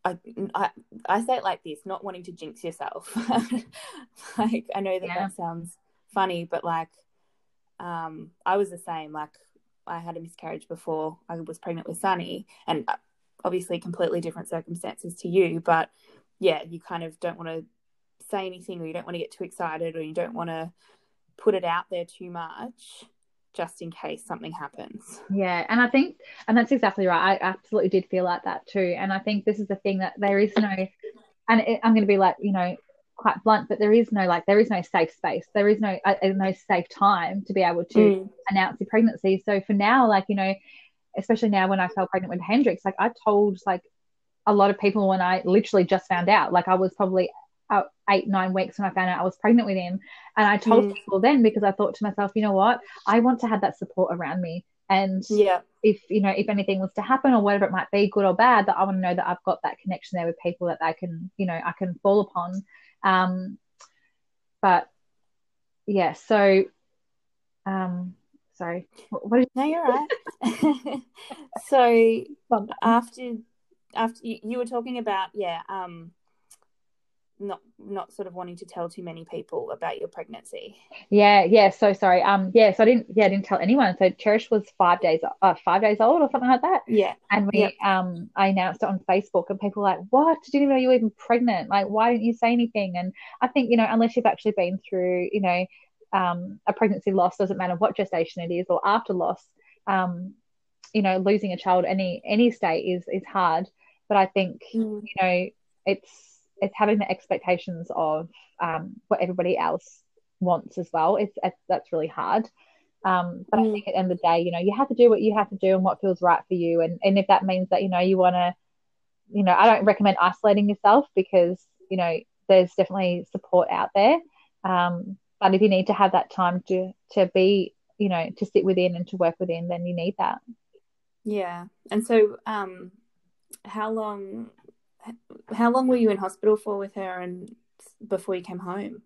I, I, I say it like this, not wanting to jinx yourself. like, I know that yeah. that sounds funny, but like, um, I was the same. Like, I had a miscarriage before I was pregnant with Sunny, and uh, obviously completely different circumstances to you. But yeah, you kind of don't want to say anything, or you don't want to get too excited, or you don't want to put it out there too much just in case something happens. Yeah, and I think, and that's exactly right. I absolutely did feel like that too. And I think this is the thing that there is no, and it, I'm going to be like, you know, quite blunt, but there is no like, there is no safe space. There is no, uh, no safe time to be able to mm. announce your pregnancy. So for now, like, you know, especially now when I fell pregnant with Hendrix, like I told like a lot of people when I literally just found out, like I was probably eight nine weeks when I found out I was pregnant with him, and I told mm. people then because I thought to myself, you know what, I want to have that support around me, and yeah, if you know if anything was to happen or whatever it might be, good or bad, that I want to know that I've got that connection there with people that I can you know I can fall upon. Um, but yeah, so um, sorry, what, no, you're right. so after after you, you were talking about yeah um not not sort of wanting to tell too many people about your pregnancy. Yeah, yeah. So sorry. Um, yeah. So I didn't. Yeah, I didn't tell anyone. So Cherish was five days, uh, five days old or something like that. Yeah. And we, yep. um, I announced it on Facebook, and people were like, "What? Didn't know you were even pregnant? Like, why didn't you say anything?" And I think you know, unless you've actually been through, you know, um, a pregnancy loss, doesn't matter what gestation it is or after loss, um, you know, losing a child any any state is is hard. But I think mm. you know, it's it's having the expectations of um, what everybody else wants as well. It's, it's that's really hard. Um, but mm. I think at the end of the day, you know, you have to do what you have to do and what feels right for you. And and if that means that you know you want to, you know, I don't recommend isolating yourself because you know there's definitely support out there. Um, but if you need to have that time to to be, you know, to sit within and to work within, then you need that. Yeah. And so, um, how long how long were you in hospital for with her and before you came home?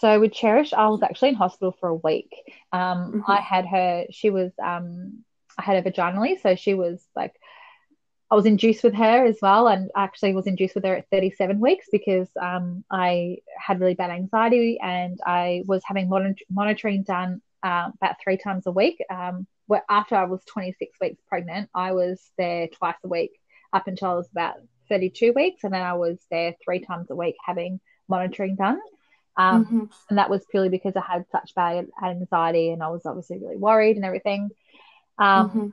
So with Cherish, I was actually in hospital for a week. Um, mm-hmm. I had her. She was. Um, I had her vaginally, so she was like. I was induced with her as well, and actually was induced with her at 37 weeks because um, I had really bad anxiety and I was having monitoring done uh, about three times a week. Um, where after I was 26 weeks pregnant, I was there twice a week up until I was about 32 weeks, and then I was there three times a week having monitoring done. Um, mm-hmm. And that was purely because I had such bad anxiety and I was obviously really worried and everything. Um, mm-hmm.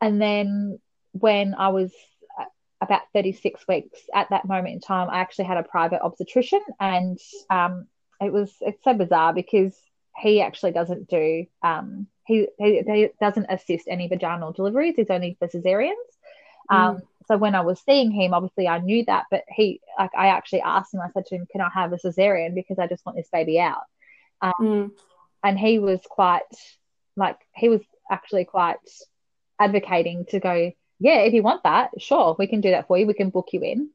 And then when I was uh, about 36 weeks at that moment in time, I actually had a private obstetrician, and um, it was it's so bizarre because he actually doesn't do um, he, he, he doesn't assist any vaginal deliveries. He's only for cesareans. Um, mm. So so when I was seeing him, obviously I knew that, but he, like, I actually asked him, I said to him, can I have a cesarean because I just want this baby out. Um, mm. And he was quite, like, he was actually quite advocating to go, yeah, if you want that, sure, we can do that for you. We can book you in.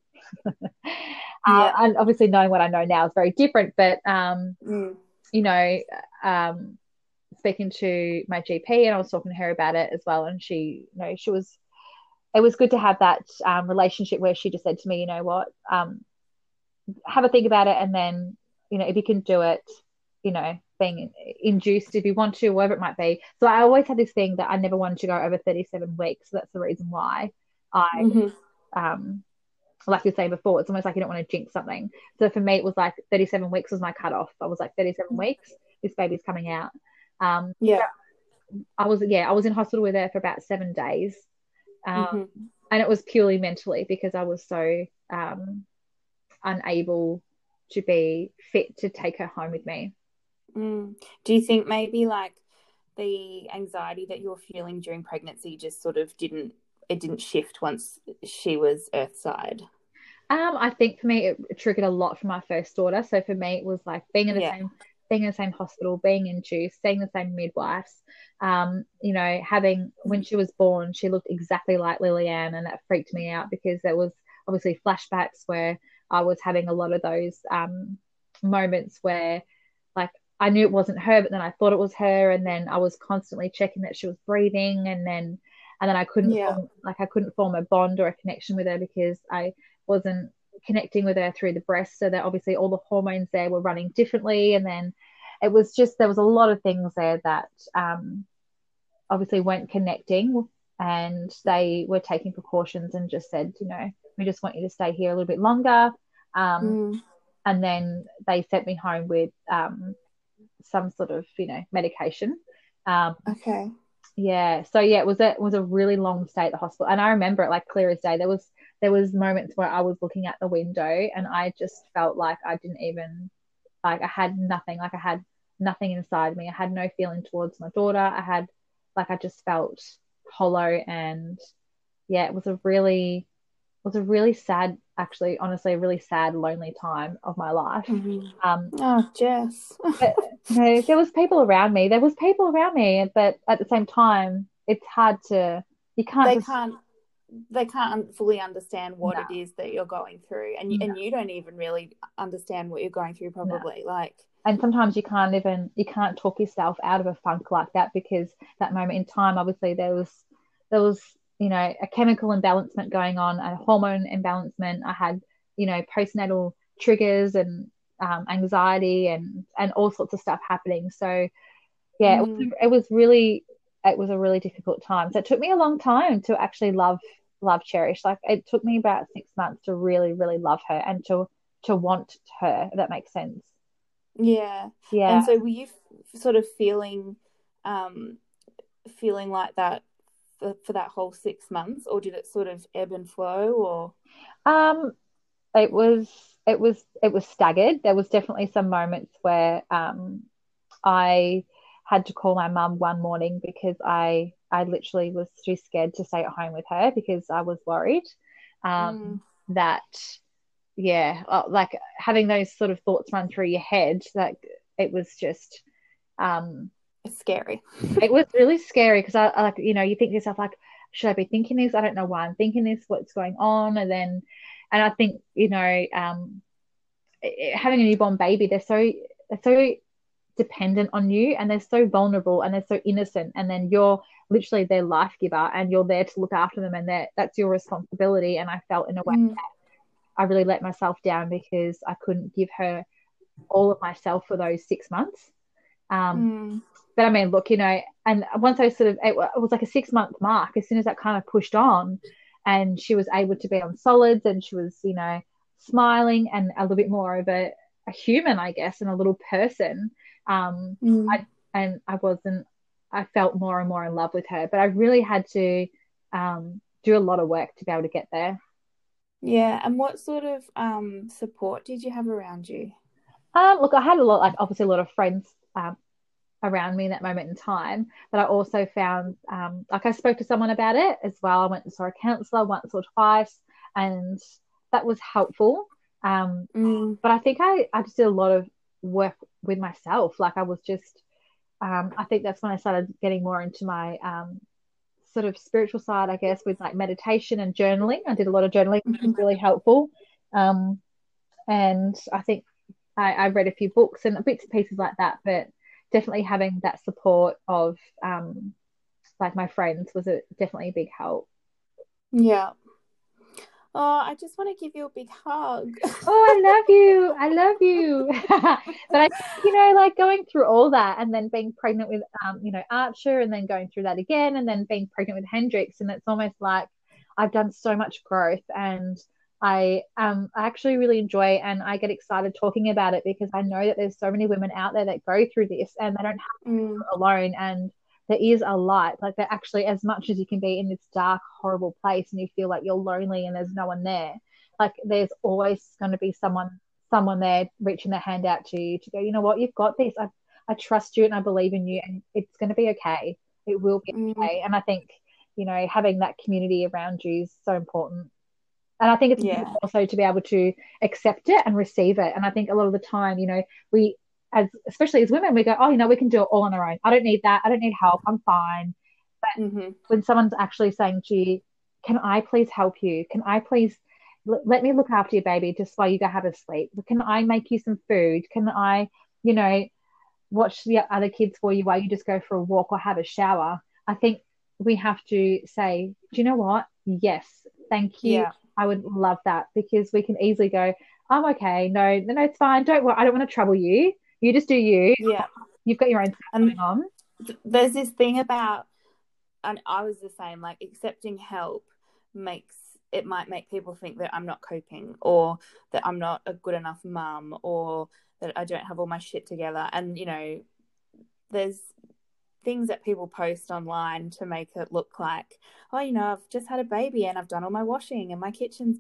uh. And obviously, knowing what I know now is very different, but, um, mm. you know, um, speaking to my GP and I was talking to her about it as well. And she, you know, she was, it was good to have that um, relationship where she just said to me, you know what, um, have a think about it. And then, you know, if you can do it, you know, being induced if you want to, whatever it might be. So I always had this thing that I never wanted to go over 37 weeks. So that's the reason why I, mm-hmm. um, like you were saying before, it's almost like you don't want to jinx something. So for me, it was like 37 weeks was my cutoff. I was like 37 mm-hmm. weeks, this baby's coming out. Um, yeah. I was, yeah, I was in hospital with her for about seven days. Um, mm-hmm. And it was purely mentally because I was so um, unable to be fit to take her home with me. Mm. Do you think maybe like the anxiety that you're feeling during pregnancy just sort of didn't it didn't shift once she was earthside? Um, I think for me it, triggered a lot for my first daughter. So for me it was like being in the yeah. same being in the same hospital, being induced, seeing the same midwives, um, you know, having when she was born, she looked exactly like Lillian, and that freaked me out because there was obviously flashbacks where I was having a lot of those um, moments where, I knew it wasn't her, but then I thought it was her, and then I was constantly checking that she was breathing, and then, and then I couldn't, yeah. form, like, I couldn't form a bond or a connection with her because I wasn't connecting with her through the breast so that obviously all the hormones there were running differently and then it was just there was a lot of things there that um, obviously weren't connecting and they were taking precautions and just said you know we just want you to stay here a little bit longer um, mm. and then they sent me home with um, some sort of you know medication. Um, okay. yeah. So yeah it was a it was a really long stay at the hospital. And i remember it like clear as day. There was there was moments where I was looking at the window and I just felt like I didn't even like I had nothing. Like I had nothing inside me. I had no feeling towards my daughter. I had like I just felt hollow and yeah it was a really it was a really sad actually honestly a really sad lonely time of my life mm-hmm. um oh Jess but, you know, there was people around me there was people around me but at the same time it's hard to you can't they just, can't they can't fully understand what no. it is that you're going through and you, no. and you don't even really understand what you're going through probably no. like and sometimes you can't even you can't talk yourself out of a funk like that because that moment in time obviously there was there was you know a chemical imbalancement going on a hormone imbalancement i had you know postnatal triggers and um, anxiety and and all sorts of stuff happening so yeah mm. it, was, mm. it was really it was a really difficult time. So it took me a long time to actually love love Cherish. Like it took me about six months to really, really love her and to to want her. If that makes sense. Yeah. Yeah. And so were you f- sort of feeling um feeling like that for, for that whole six months, or did it sort of ebb and flow, or? Um, it was it was it was staggered. There was definitely some moments where um I had to call my mum one morning because I I literally was too scared to stay at home with her because I was worried um, mm. that yeah uh, like having those sort of thoughts run through your head like it was just um it's scary. It was really scary because I, I like you know you think to yourself like should I be thinking this? I don't know why I'm thinking this what's going on? And then and I think you know um having a newborn baby they're so they're so dependent on you and they're so vulnerable and they're so innocent. And then you're literally their life giver and you're there to look after them and that that's your responsibility. And i felt in a way mm. that i really let myself down because i couldn't give her all of myself for those six months um, mm. but i mean look you know and once i sort of it, it was like a six month mark as soon as that kind of pushed on and she was able to be on solids and she was you know smiling and a little bit more of a, a human i guess and a little person um, mm. I, and I wasn't, I felt more and more in love with her, but I really had to um, do a lot of work to be able to get there. Yeah. And what sort of um, support did you have around you? Um, look, I had a lot, like obviously a lot of friends um, around me in that moment in time. But I also found, um, like, I spoke to someone about it as well. I went and saw a counselor once or twice, and that was helpful. Um, mm. But I think I, I just did a lot of work with myself. Like, I was just, um, I think that's when I started getting more into my um, sort of spiritual side, I guess, with like meditation and journaling. I did a lot of journaling, which was mm-hmm. really helpful. Um, and I think I, I read a few books and bits and pieces like that, but definitely having that support of um, like my friends was a, definitely a big help. Yeah. Oh, I just want to give you a big hug. oh, I love you. I love you. but I, you know, like going through all that and then being pregnant with, um, you know, Archer and then going through that again and then being pregnant with Hendrix. And it's almost like I've done so much growth and I um I actually really enjoy and I get excited talking about it because I know that there's so many women out there that go through this and they don't have to mm. alone and there is a light. Like that actually as much as you can be in this dark horrible place and you feel like you're lonely and there's no one there like there's always going to be someone someone there reaching their hand out to you to go you know what? You've got this. I I trust you and I believe in you and it's going to be okay. It will be mm. okay. And I think you know having that community around you is so important and I think it's yeah. also to be able to accept it and receive it. And I think a lot of the time, you know, we as especially as women, we go, oh, you know, we can do it all on our own. I don't need that. I don't need help. I'm fine. But mm-hmm. when someone's actually saying to you, can I please help you? Can I please l- let me look after your baby just while you go have a sleep? Can I make you some food? Can I, you know, watch the other kids for you while you just go for a walk or have a shower? I think we have to say, do you know what? Yes, thank you. Yeah. I would love that because we can easily go, I'm okay. No, no, it's fine. Don't worry. I don't want to trouble you. You just do you. Yeah. You've got your own going on. There's this thing about, and I was the same, like accepting help makes it might make people think that I'm not coping or that I'm not a good enough mum or that I don't have all my shit together. And, you know, there's things that people post online to make it look like, oh, you know, I've just had a baby and I've done all my washing and my kitchen's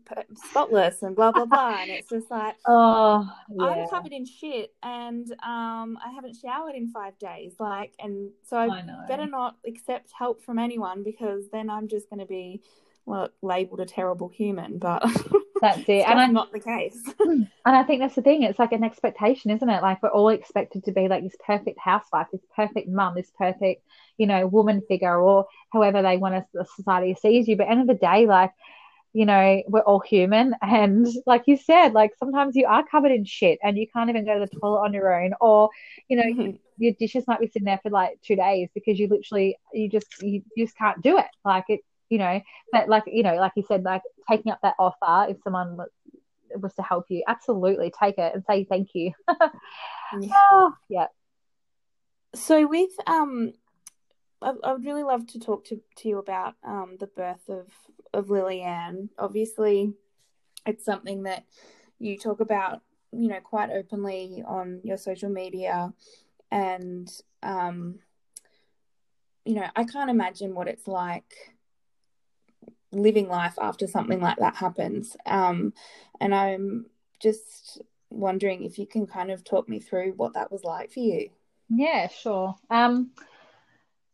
spotless and blah blah blah, and it's just like, oh, yeah. I'm covered in shit and um, I haven't showered in five days, like, and so I, I better not accept help from anyone because then I'm just going to be well labeled a terrible human, but that's it. and I'm not the case. and I think that's the thing. It's like an expectation, isn't it? Like we're all expected to be like this perfect housewife, this perfect mum, this perfect, you know, woman figure, or however they want us, the society sees you. But end of the day, like you know, we're all human. And like you said, like sometimes you are covered in shit and you can't even go to the toilet on your own. Or, you know, mm-hmm. your dishes might be sitting there for like two days because you literally, you just, you just can't do it. Like it, you know but like you know like you said like taking up that offer if someone was to help you absolutely take it and say thank you. Yeah. Oh, yeah. So with um I, I, would really love to talk to, to you about um the birth of of Lillian. Obviously it's something that you talk about you know quite openly on your social media and um you know I can't imagine what it's like living life after something like that happens. Um, and I'm just wondering if you can kind of talk me through what that was like for you. Yeah, sure. Um,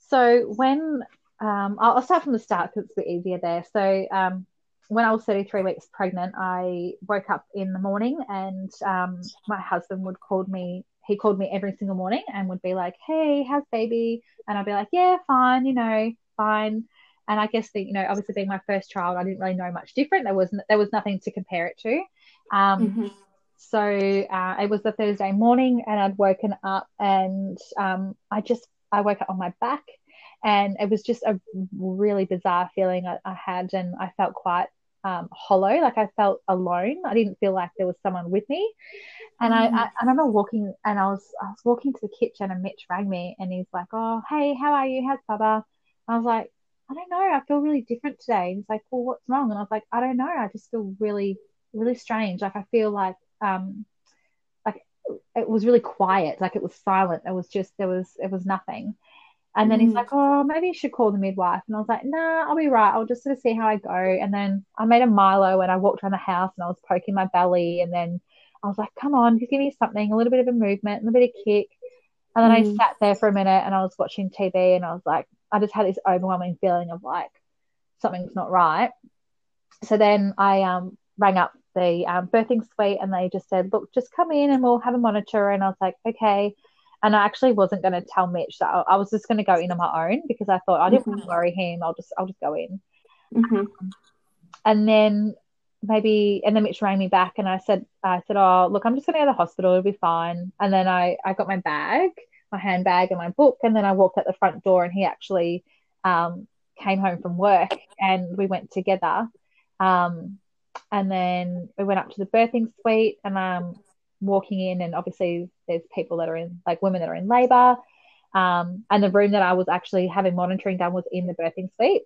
so when um, I'll, start from the start because it's a bit easier there. So um, when I was 33 weeks pregnant, I woke up in the morning and um, my husband would call me. He called me every single morning and would be like, "Hey, how's baby?" And I'd be like, "Yeah, fine, you know, fine." And I guess that you know, obviously being my first child, I didn't really know much different. There wasn't there was nothing to compare it to. Um, mm-hmm. So uh, it was the Thursday morning, and I'd woken up, and um, I just I woke up on my back, and it was just a really bizarre feeling I, I had, and I felt quite um, hollow, like I felt alone. I didn't feel like there was someone with me. And mm. I, I, I, remember walking, and I was I was walking to the kitchen, and Mitch rang me, and he's like, "Oh, hey, how are you? How's Baba?" I was like, I don't know, I feel really different today. And he's like, well, what's wrong? And I was like, I don't know. I just feel really, really strange. Like I feel like, um, like it was really quiet. Like it was silent. It was just, there was, it was nothing. And then mm. he's like, oh, maybe you should call the midwife. And I was like, nah, I'll be right. I'll just sort of see how I go. And then I made a Milo and I walked around the house and I was poking my belly. And then I was like, come on, just give me something, a little bit of a movement, a little bit of kick. And then mm. I sat there for a minute and I was watching TV and I was like, I just had this overwhelming feeling of like something's not right. So then I um, rang up the um, birthing suite and they just said, look, just come in and we'll have a monitor. And I was like, okay. And I actually wasn't going to tell Mitch that I, I was just going to go in on my own because I thought I didn't mm-hmm. want to worry him. I'll just, I'll just go in. Mm-hmm. Um, and then maybe, and then Mitch rang me back and I said, I said, oh, look, I'm just going to go to the hospital. It'll be fine. And then I, I got my bag, my handbag and my book. And then I walked out the front door and he actually um, came home from work and we went together. Um, and then we went up to the birthing suite and I'm walking in and obviously there's people that are in like women that are in labor um, and the room that I was actually having monitoring done was in the birthing suite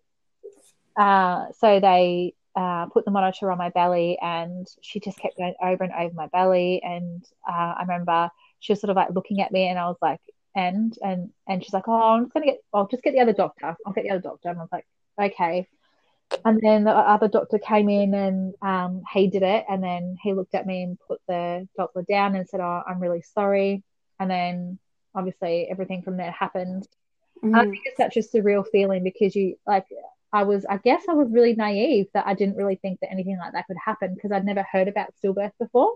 uh, so they uh, put the monitor on my belly and she just kept going over and over my belly and uh, I remember she was sort of like looking at me and I was like and and and she's like oh I'm just gonna get I'll just get the other doctor I'll get the other doctor and I was like okay and then the other doctor came in and um, he did it. And then he looked at me and put the Doppler down and said, Oh, I'm really sorry. And then obviously everything from there happened. Mm. I think it's such a surreal feeling because you, like, I was, I guess I was really naive that I didn't really think that anything like that could happen because I'd never heard about stillbirth before.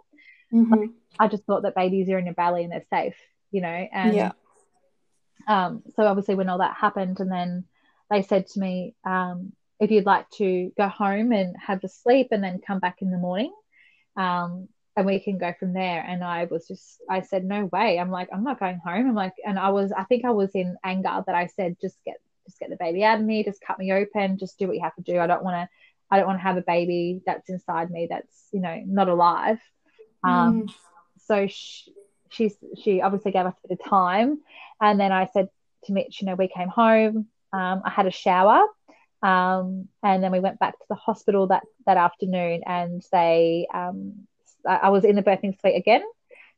Mm-hmm. Like, I just thought that babies are in your belly and they're safe, you know? And yeah. Um, so obviously when all that happened, and then they said to me, um, if you'd like to go home and have a sleep and then come back in the morning um, and we can go from there. And i was just i said no way. I'm like i'm not going home. I'm like and i was i think i was in anger that i said just get just get the baby out of me. Just cut me open. Just do what you have to do. I don't want to i don't want to have a baby that's inside me that's you know not alive. Um, mm. so she, she's she obviously gave us a bit of time and then i said to mitch you know we came home um, i had a shower um, and then we went back to the hospital that, that afternoon and they, um, I was in the birthing suite again.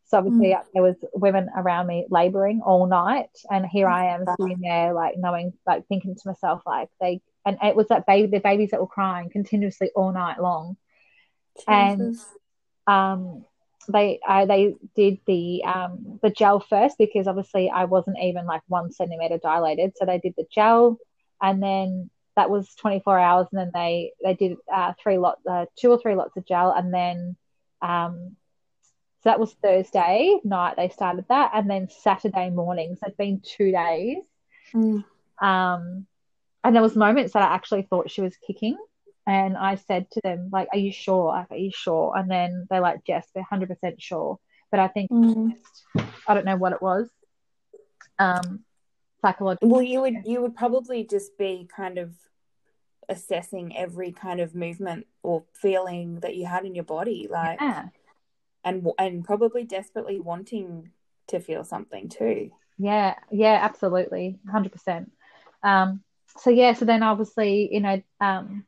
So obviously mm. there was women around me laboring all night. And here I am sitting there, like knowing, like thinking to myself, like they, and it was that baby, the babies that were crying continuously all night long. Jesus. And, um, they I, they did the um, the gel first because obviously I wasn't even like one centimeter dilated, so they did the gel, and then that was 24 hours and then they they did uh, three lots uh, two or three lots of gel and then um, so that was thursday night they started that and then saturday morning. So it's been two days. Mm. um, and there was moments that i actually thought she was kicking and i said to them like are you sure? Like, are you sure? And then they're like yes they're 100% sure. But i think mm. i don't know what it was. Um psychological well you would you would probably just be kind of assessing every kind of movement or feeling that you had in your body like yeah. and and probably desperately wanting to feel something too. Yeah yeah absolutely 100% um so yeah so then obviously you know um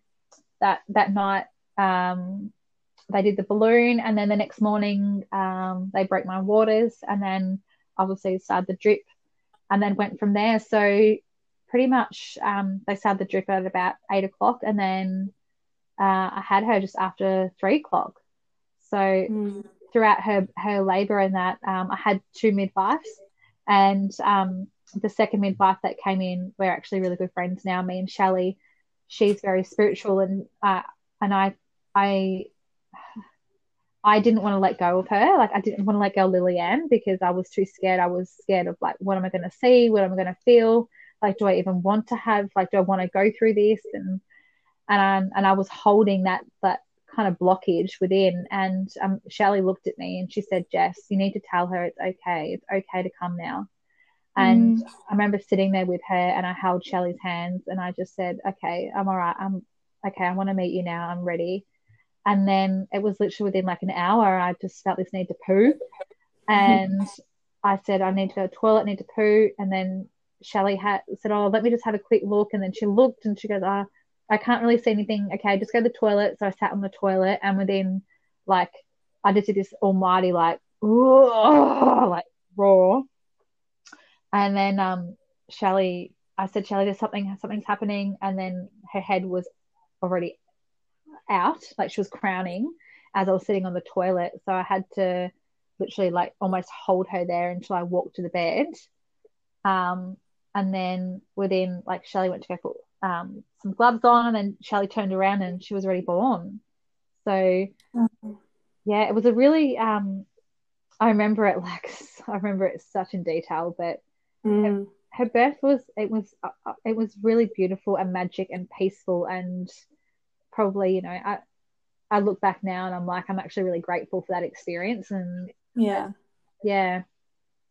that that night um they did the balloon and then the next morning um they broke my waters and then obviously started the drip and then went from there. So pretty much um, they started the drip at about eight o'clock, and then uh, I had her just after three o'clock. So mm. throughout her her labour and that, um, I had two midwives, and um, the second midwife that came in, we're actually really good friends now. Me and Shelley, she's very spiritual, and uh, and I I I didn't want to let go of her. Like I didn't want to let go of Lillian because I was too scared. I was scared of like what am I going to see? What am I going to feel? Like do I even want to have? Like do I want to go through this? And and I, and I was holding that that kind of blockage within. And um, Shelley looked at me and she said, "Jess, you need to tell her it's okay. It's okay to come now." And mm. I remember sitting there with her and I held Shelley's hands and I just said, "Okay, I'm all right. I'm okay. I want to meet you now. I'm ready." And then it was literally within like an hour, I just felt this need to poo. And I said, I need to go to the toilet, I need to poo. And then Shelley had said, Oh, let me just have a quick look. And then she looked and she goes, Oh, I can't really see anything. Okay, just go to the toilet. So I sat on the toilet and within like I just did this almighty like like roar. And then um Shelley I said, Shelly, there's something something's happening and then her head was already out, like she was crowning as I was sitting on the toilet. So I had to literally like almost hold her there until I walked to the bed. Um, and then within like Shelly went to go put um, some gloves on, and then Shelly turned around and she was already born. So yeah, it was a really um, I remember it like I remember it such in detail, but mm. her, her, birth was it was uh, uh, it was really beautiful and magic and peaceful and probably you know I I look back now and I'm like I'm actually really grateful for that experience and yeah. Yeah.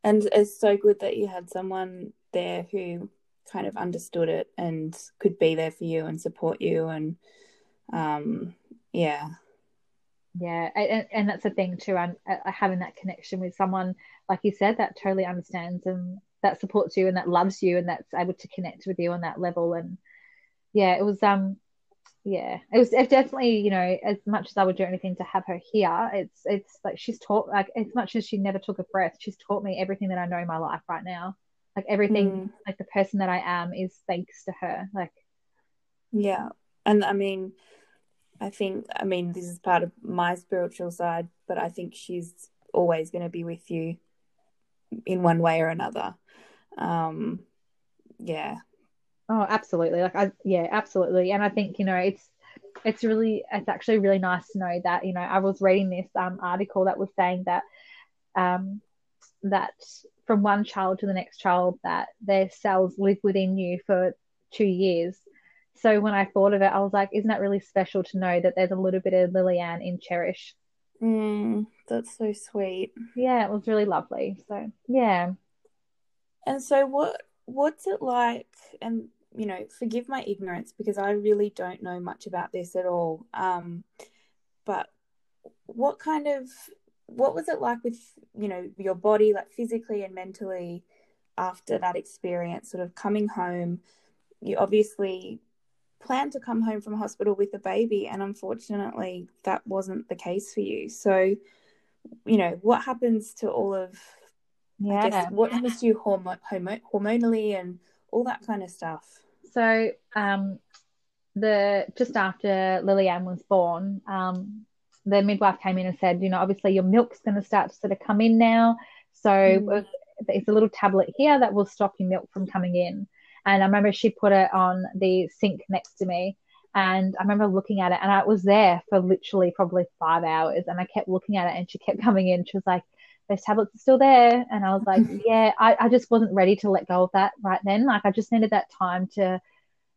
And it's so good that you had someone there who kind of understood it and could be there for you and support you and um yeah. Yeah and, and that's the thing too and uh, having that connection with someone like you said that totally understands and that supports you and that loves you and that's able to connect with you on that level. And yeah it was um yeah it was it definitely you know as much as i would do anything to have her here it's it's like she's taught like as much as she never took a breath she's taught me everything that i know in my life right now. Like everything mm. like the person that i am is thanks to her like. Yeah. And i mean i think i mean this is part of my spiritual side but i think she's always going to be with you in one way or another. Um yeah. Oh absolutely. Like i yeah absolutely. And i think you know it's it's really it's actually really nice to know that you know i was reading this um article that was saying that um that from one child to the next child that their cells live within you for two years. So when I thought of it, I was like, isn't that really special to know that there's a little bit of Lillian in Cherish? Mm, that's so sweet. Yeah, it was really lovely. So yeah. And so what what's it like and you know, forgive my ignorance because I really don't know much about this at all. Um but what kind of what was it like with you know your body like physically and mentally after that experience sort of coming home you obviously planned to come home from hospital with a baby and unfortunately that wasn't the case for you so you know what happens to all of yeah guess, what happens to you hormo- hormonally and all that kind of stuff so um the just after lillian was born um the midwife came in and said, you know, obviously your milk's going to start to sort of come in now. So mm. it's a little tablet here that will stop your milk from coming in. And I remember she put it on the sink next to me. And I remember looking at it and I was there for literally probably five hours and I kept looking at it and she kept coming in. She was like, those tablets are still there. And I was like, yeah, I, I just wasn't ready to let go of that right then. Like I just needed that time to,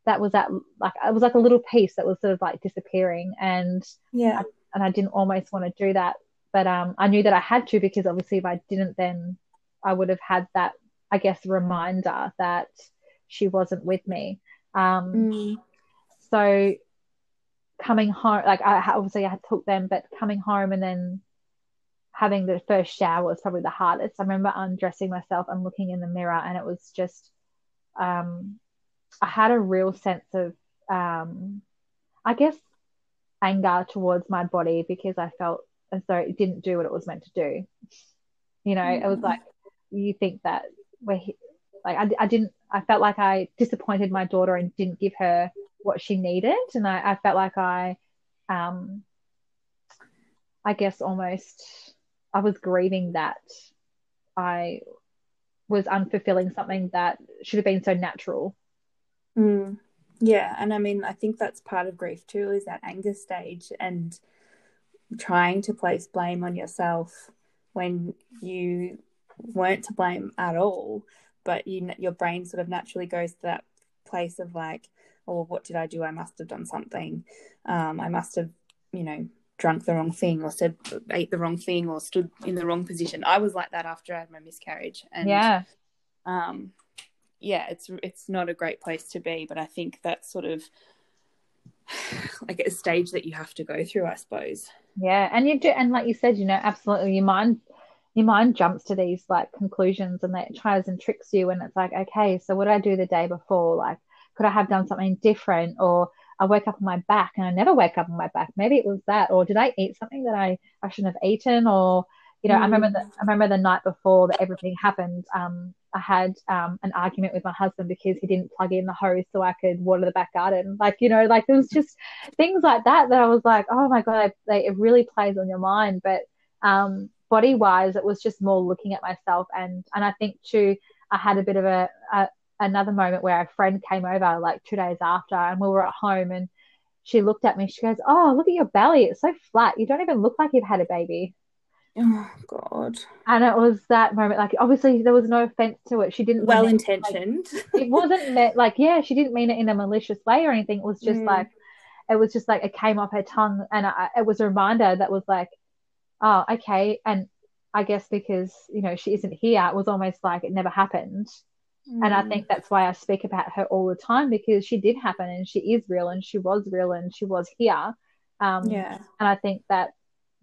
that was that like, it was like a little piece that was sort of like disappearing. And yeah, and I didn't almost want to do that. But um, I knew that I had to because obviously if I didn't, then I would have had that, I guess, reminder that she wasn't with me. Um, mm. So coming home, like I obviously I took them, but coming home and then having the first shower was probably the hardest. I remember undressing myself and looking in the mirror, and it was just, um, I had a real sense of, um, I guess, anger towards my body because I felt as though it didn't do what it was meant to do. You know, mm-hmm. it was mm. like you think that we're like I, I didn't I felt like I disappointed my daughter and didn't give her what she needed, and I, I felt like I, um, I guess almost I was grieving that I was unfulfilling something that should have been so natural. Mm. Yeah, and I mean, I think that's part of grief too is that anger stage and trying to place blame on yourself when you weren't to blame at all, but you your brain sort of naturally goes to that place of like, oh, what did I do? I must have done something. Um, I must have, you know, drunk the wrong thing or said ate the wrong thing or stood in the wrong position. I was like that after I had my miscarriage, and yeah, um, yeah, it's it's not a great place to be. But I think that's sort of like a stage that you have to go through, I suppose. Yeah, and you do, and like you said, you know, absolutely, your mind your mind jumps to these like conclusions and that tries and tricks you, and it's like, okay, so what did I do the day before? Like, could I have done something different? Or I wake up on my back and I never wake up on my back. Maybe it was that, or did I eat something that I I shouldn't have eaten? Or you know, mm. I remember that I remember the night before that everything happened. Um, I had um, an argument with my husband because he didn't plug in the hose so I could water the back garden. Like, you know, like it was just things like that that I was like, oh my God, like, it really plays on your mind. But um, body wise, it was just more looking at myself. And, and I think too, I had a bit of a, a another moment where a friend came over like two days after and we were at home and she looked at me. She goes, Oh, look at your belly. It's so flat. You don't even look like you've had a baby. Oh God! And it was that moment. Like, obviously, there was no offense to it. She didn't. Well intentioned. Like, it wasn't meant like, yeah, she didn't mean it in a malicious way or anything. It was just mm. like, it was just like it came off her tongue, and I, it was a reminder that was like, oh, okay. And I guess because you know she isn't here, it was almost like it never happened. Mm. And I think mm. that's why I speak about her all the time because she did happen and she is real and she was real and she was here. Um, yeah. And I think that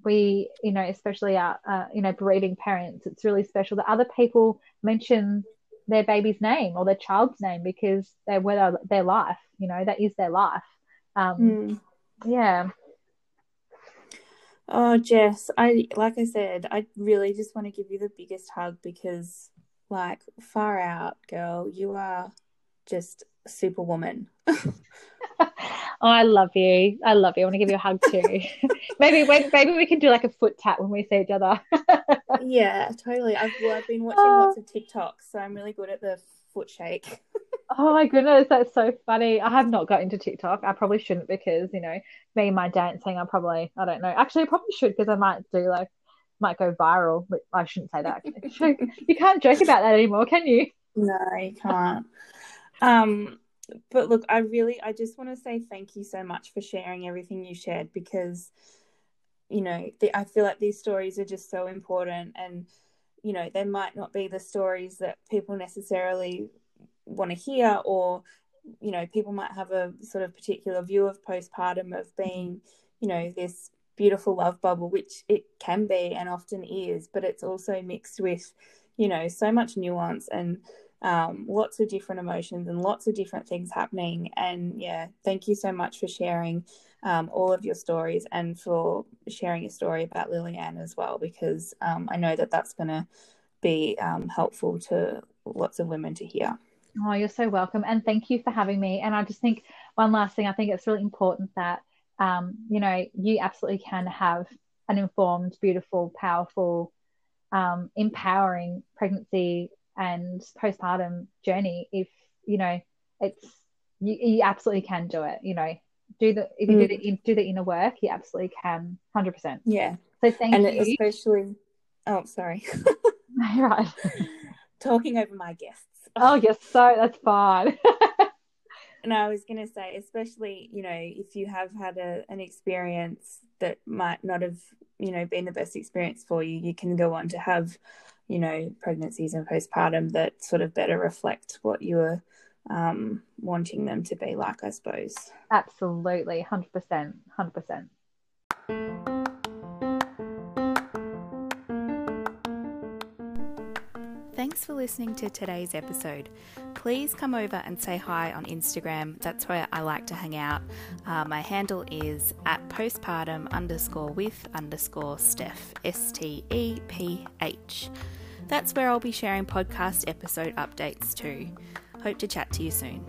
we, you know, especially our, uh, you know, bereaving parents, it's really special that other people mention their baby's name or their child's name because they were with their life, you know, that is their life. Um, mm. Yeah. Oh, Jess, I like I said, I really just want to give you the biggest hug because like far out, girl. You are just superwoman. oh, I love you. I love you. I want to give you a hug too. maybe maybe we can do like a foot tap when we see each other. yeah, totally. I've well, I've been watching oh. lots of TikToks, so I'm really good at the foot shake. oh my goodness, that's so funny. I have not got into TikTok. I probably shouldn't because you know me and my dancing. I probably I don't know. Actually, I probably should because I might do like might go viral. But I shouldn't say that. you can't joke about that anymore, can you? No, you can't. um, but look, I really, I just want to say thank you so much for sharing everything you shared because, you know, the, I feel like these stories are just so important, and you know, they might not be the stories that people necessarily want to hear, or you know, people might have a sort of particular view of postpartum of being, you know, this beautiful love bubble, which it can be and often is, but it's also mixed with, you know, so much nuance and um, lots of different emotions and lots of different things happening. And yeah, thank you so much for sharing um, all of your stories and for sharing a story about Lillian as well, because um, I know that that's going to be um, helpful to lots of women to hear. Oh, you're so welcome. And thank you for having me. And I just think one last thing, I think it's really important that um, you know, you absolutely can have an informed, beautiful, powerful, um, empowering pregnancy and postpartum journey if you know it's you, you absolutely can do it. You know, do the if you mm. do the do the inner work, you absolutely can, hundred percent. Yeah. So thank you. and you. especially, oh, sorry. right. Talking over my guests. Oh yes, so that's fine. and I was going to say, especially, you know, if you have had a, an experience that might not have, you know, been the best experience for you, you can go on to have, you know, pregnancies and postpartum that sort of better reflect what you were um, wanting them to be like, I suppose. Absolutely. 100%. 100%. Thanks for listening to today's episode. Please come over and say hi on Instagram. That's where I like to hang out. Uh, my handle is at postpartum underscore with underscore Steph, S T E P H. That's where I'll be sharing podcast episode updates too. Hope to chat to you soon.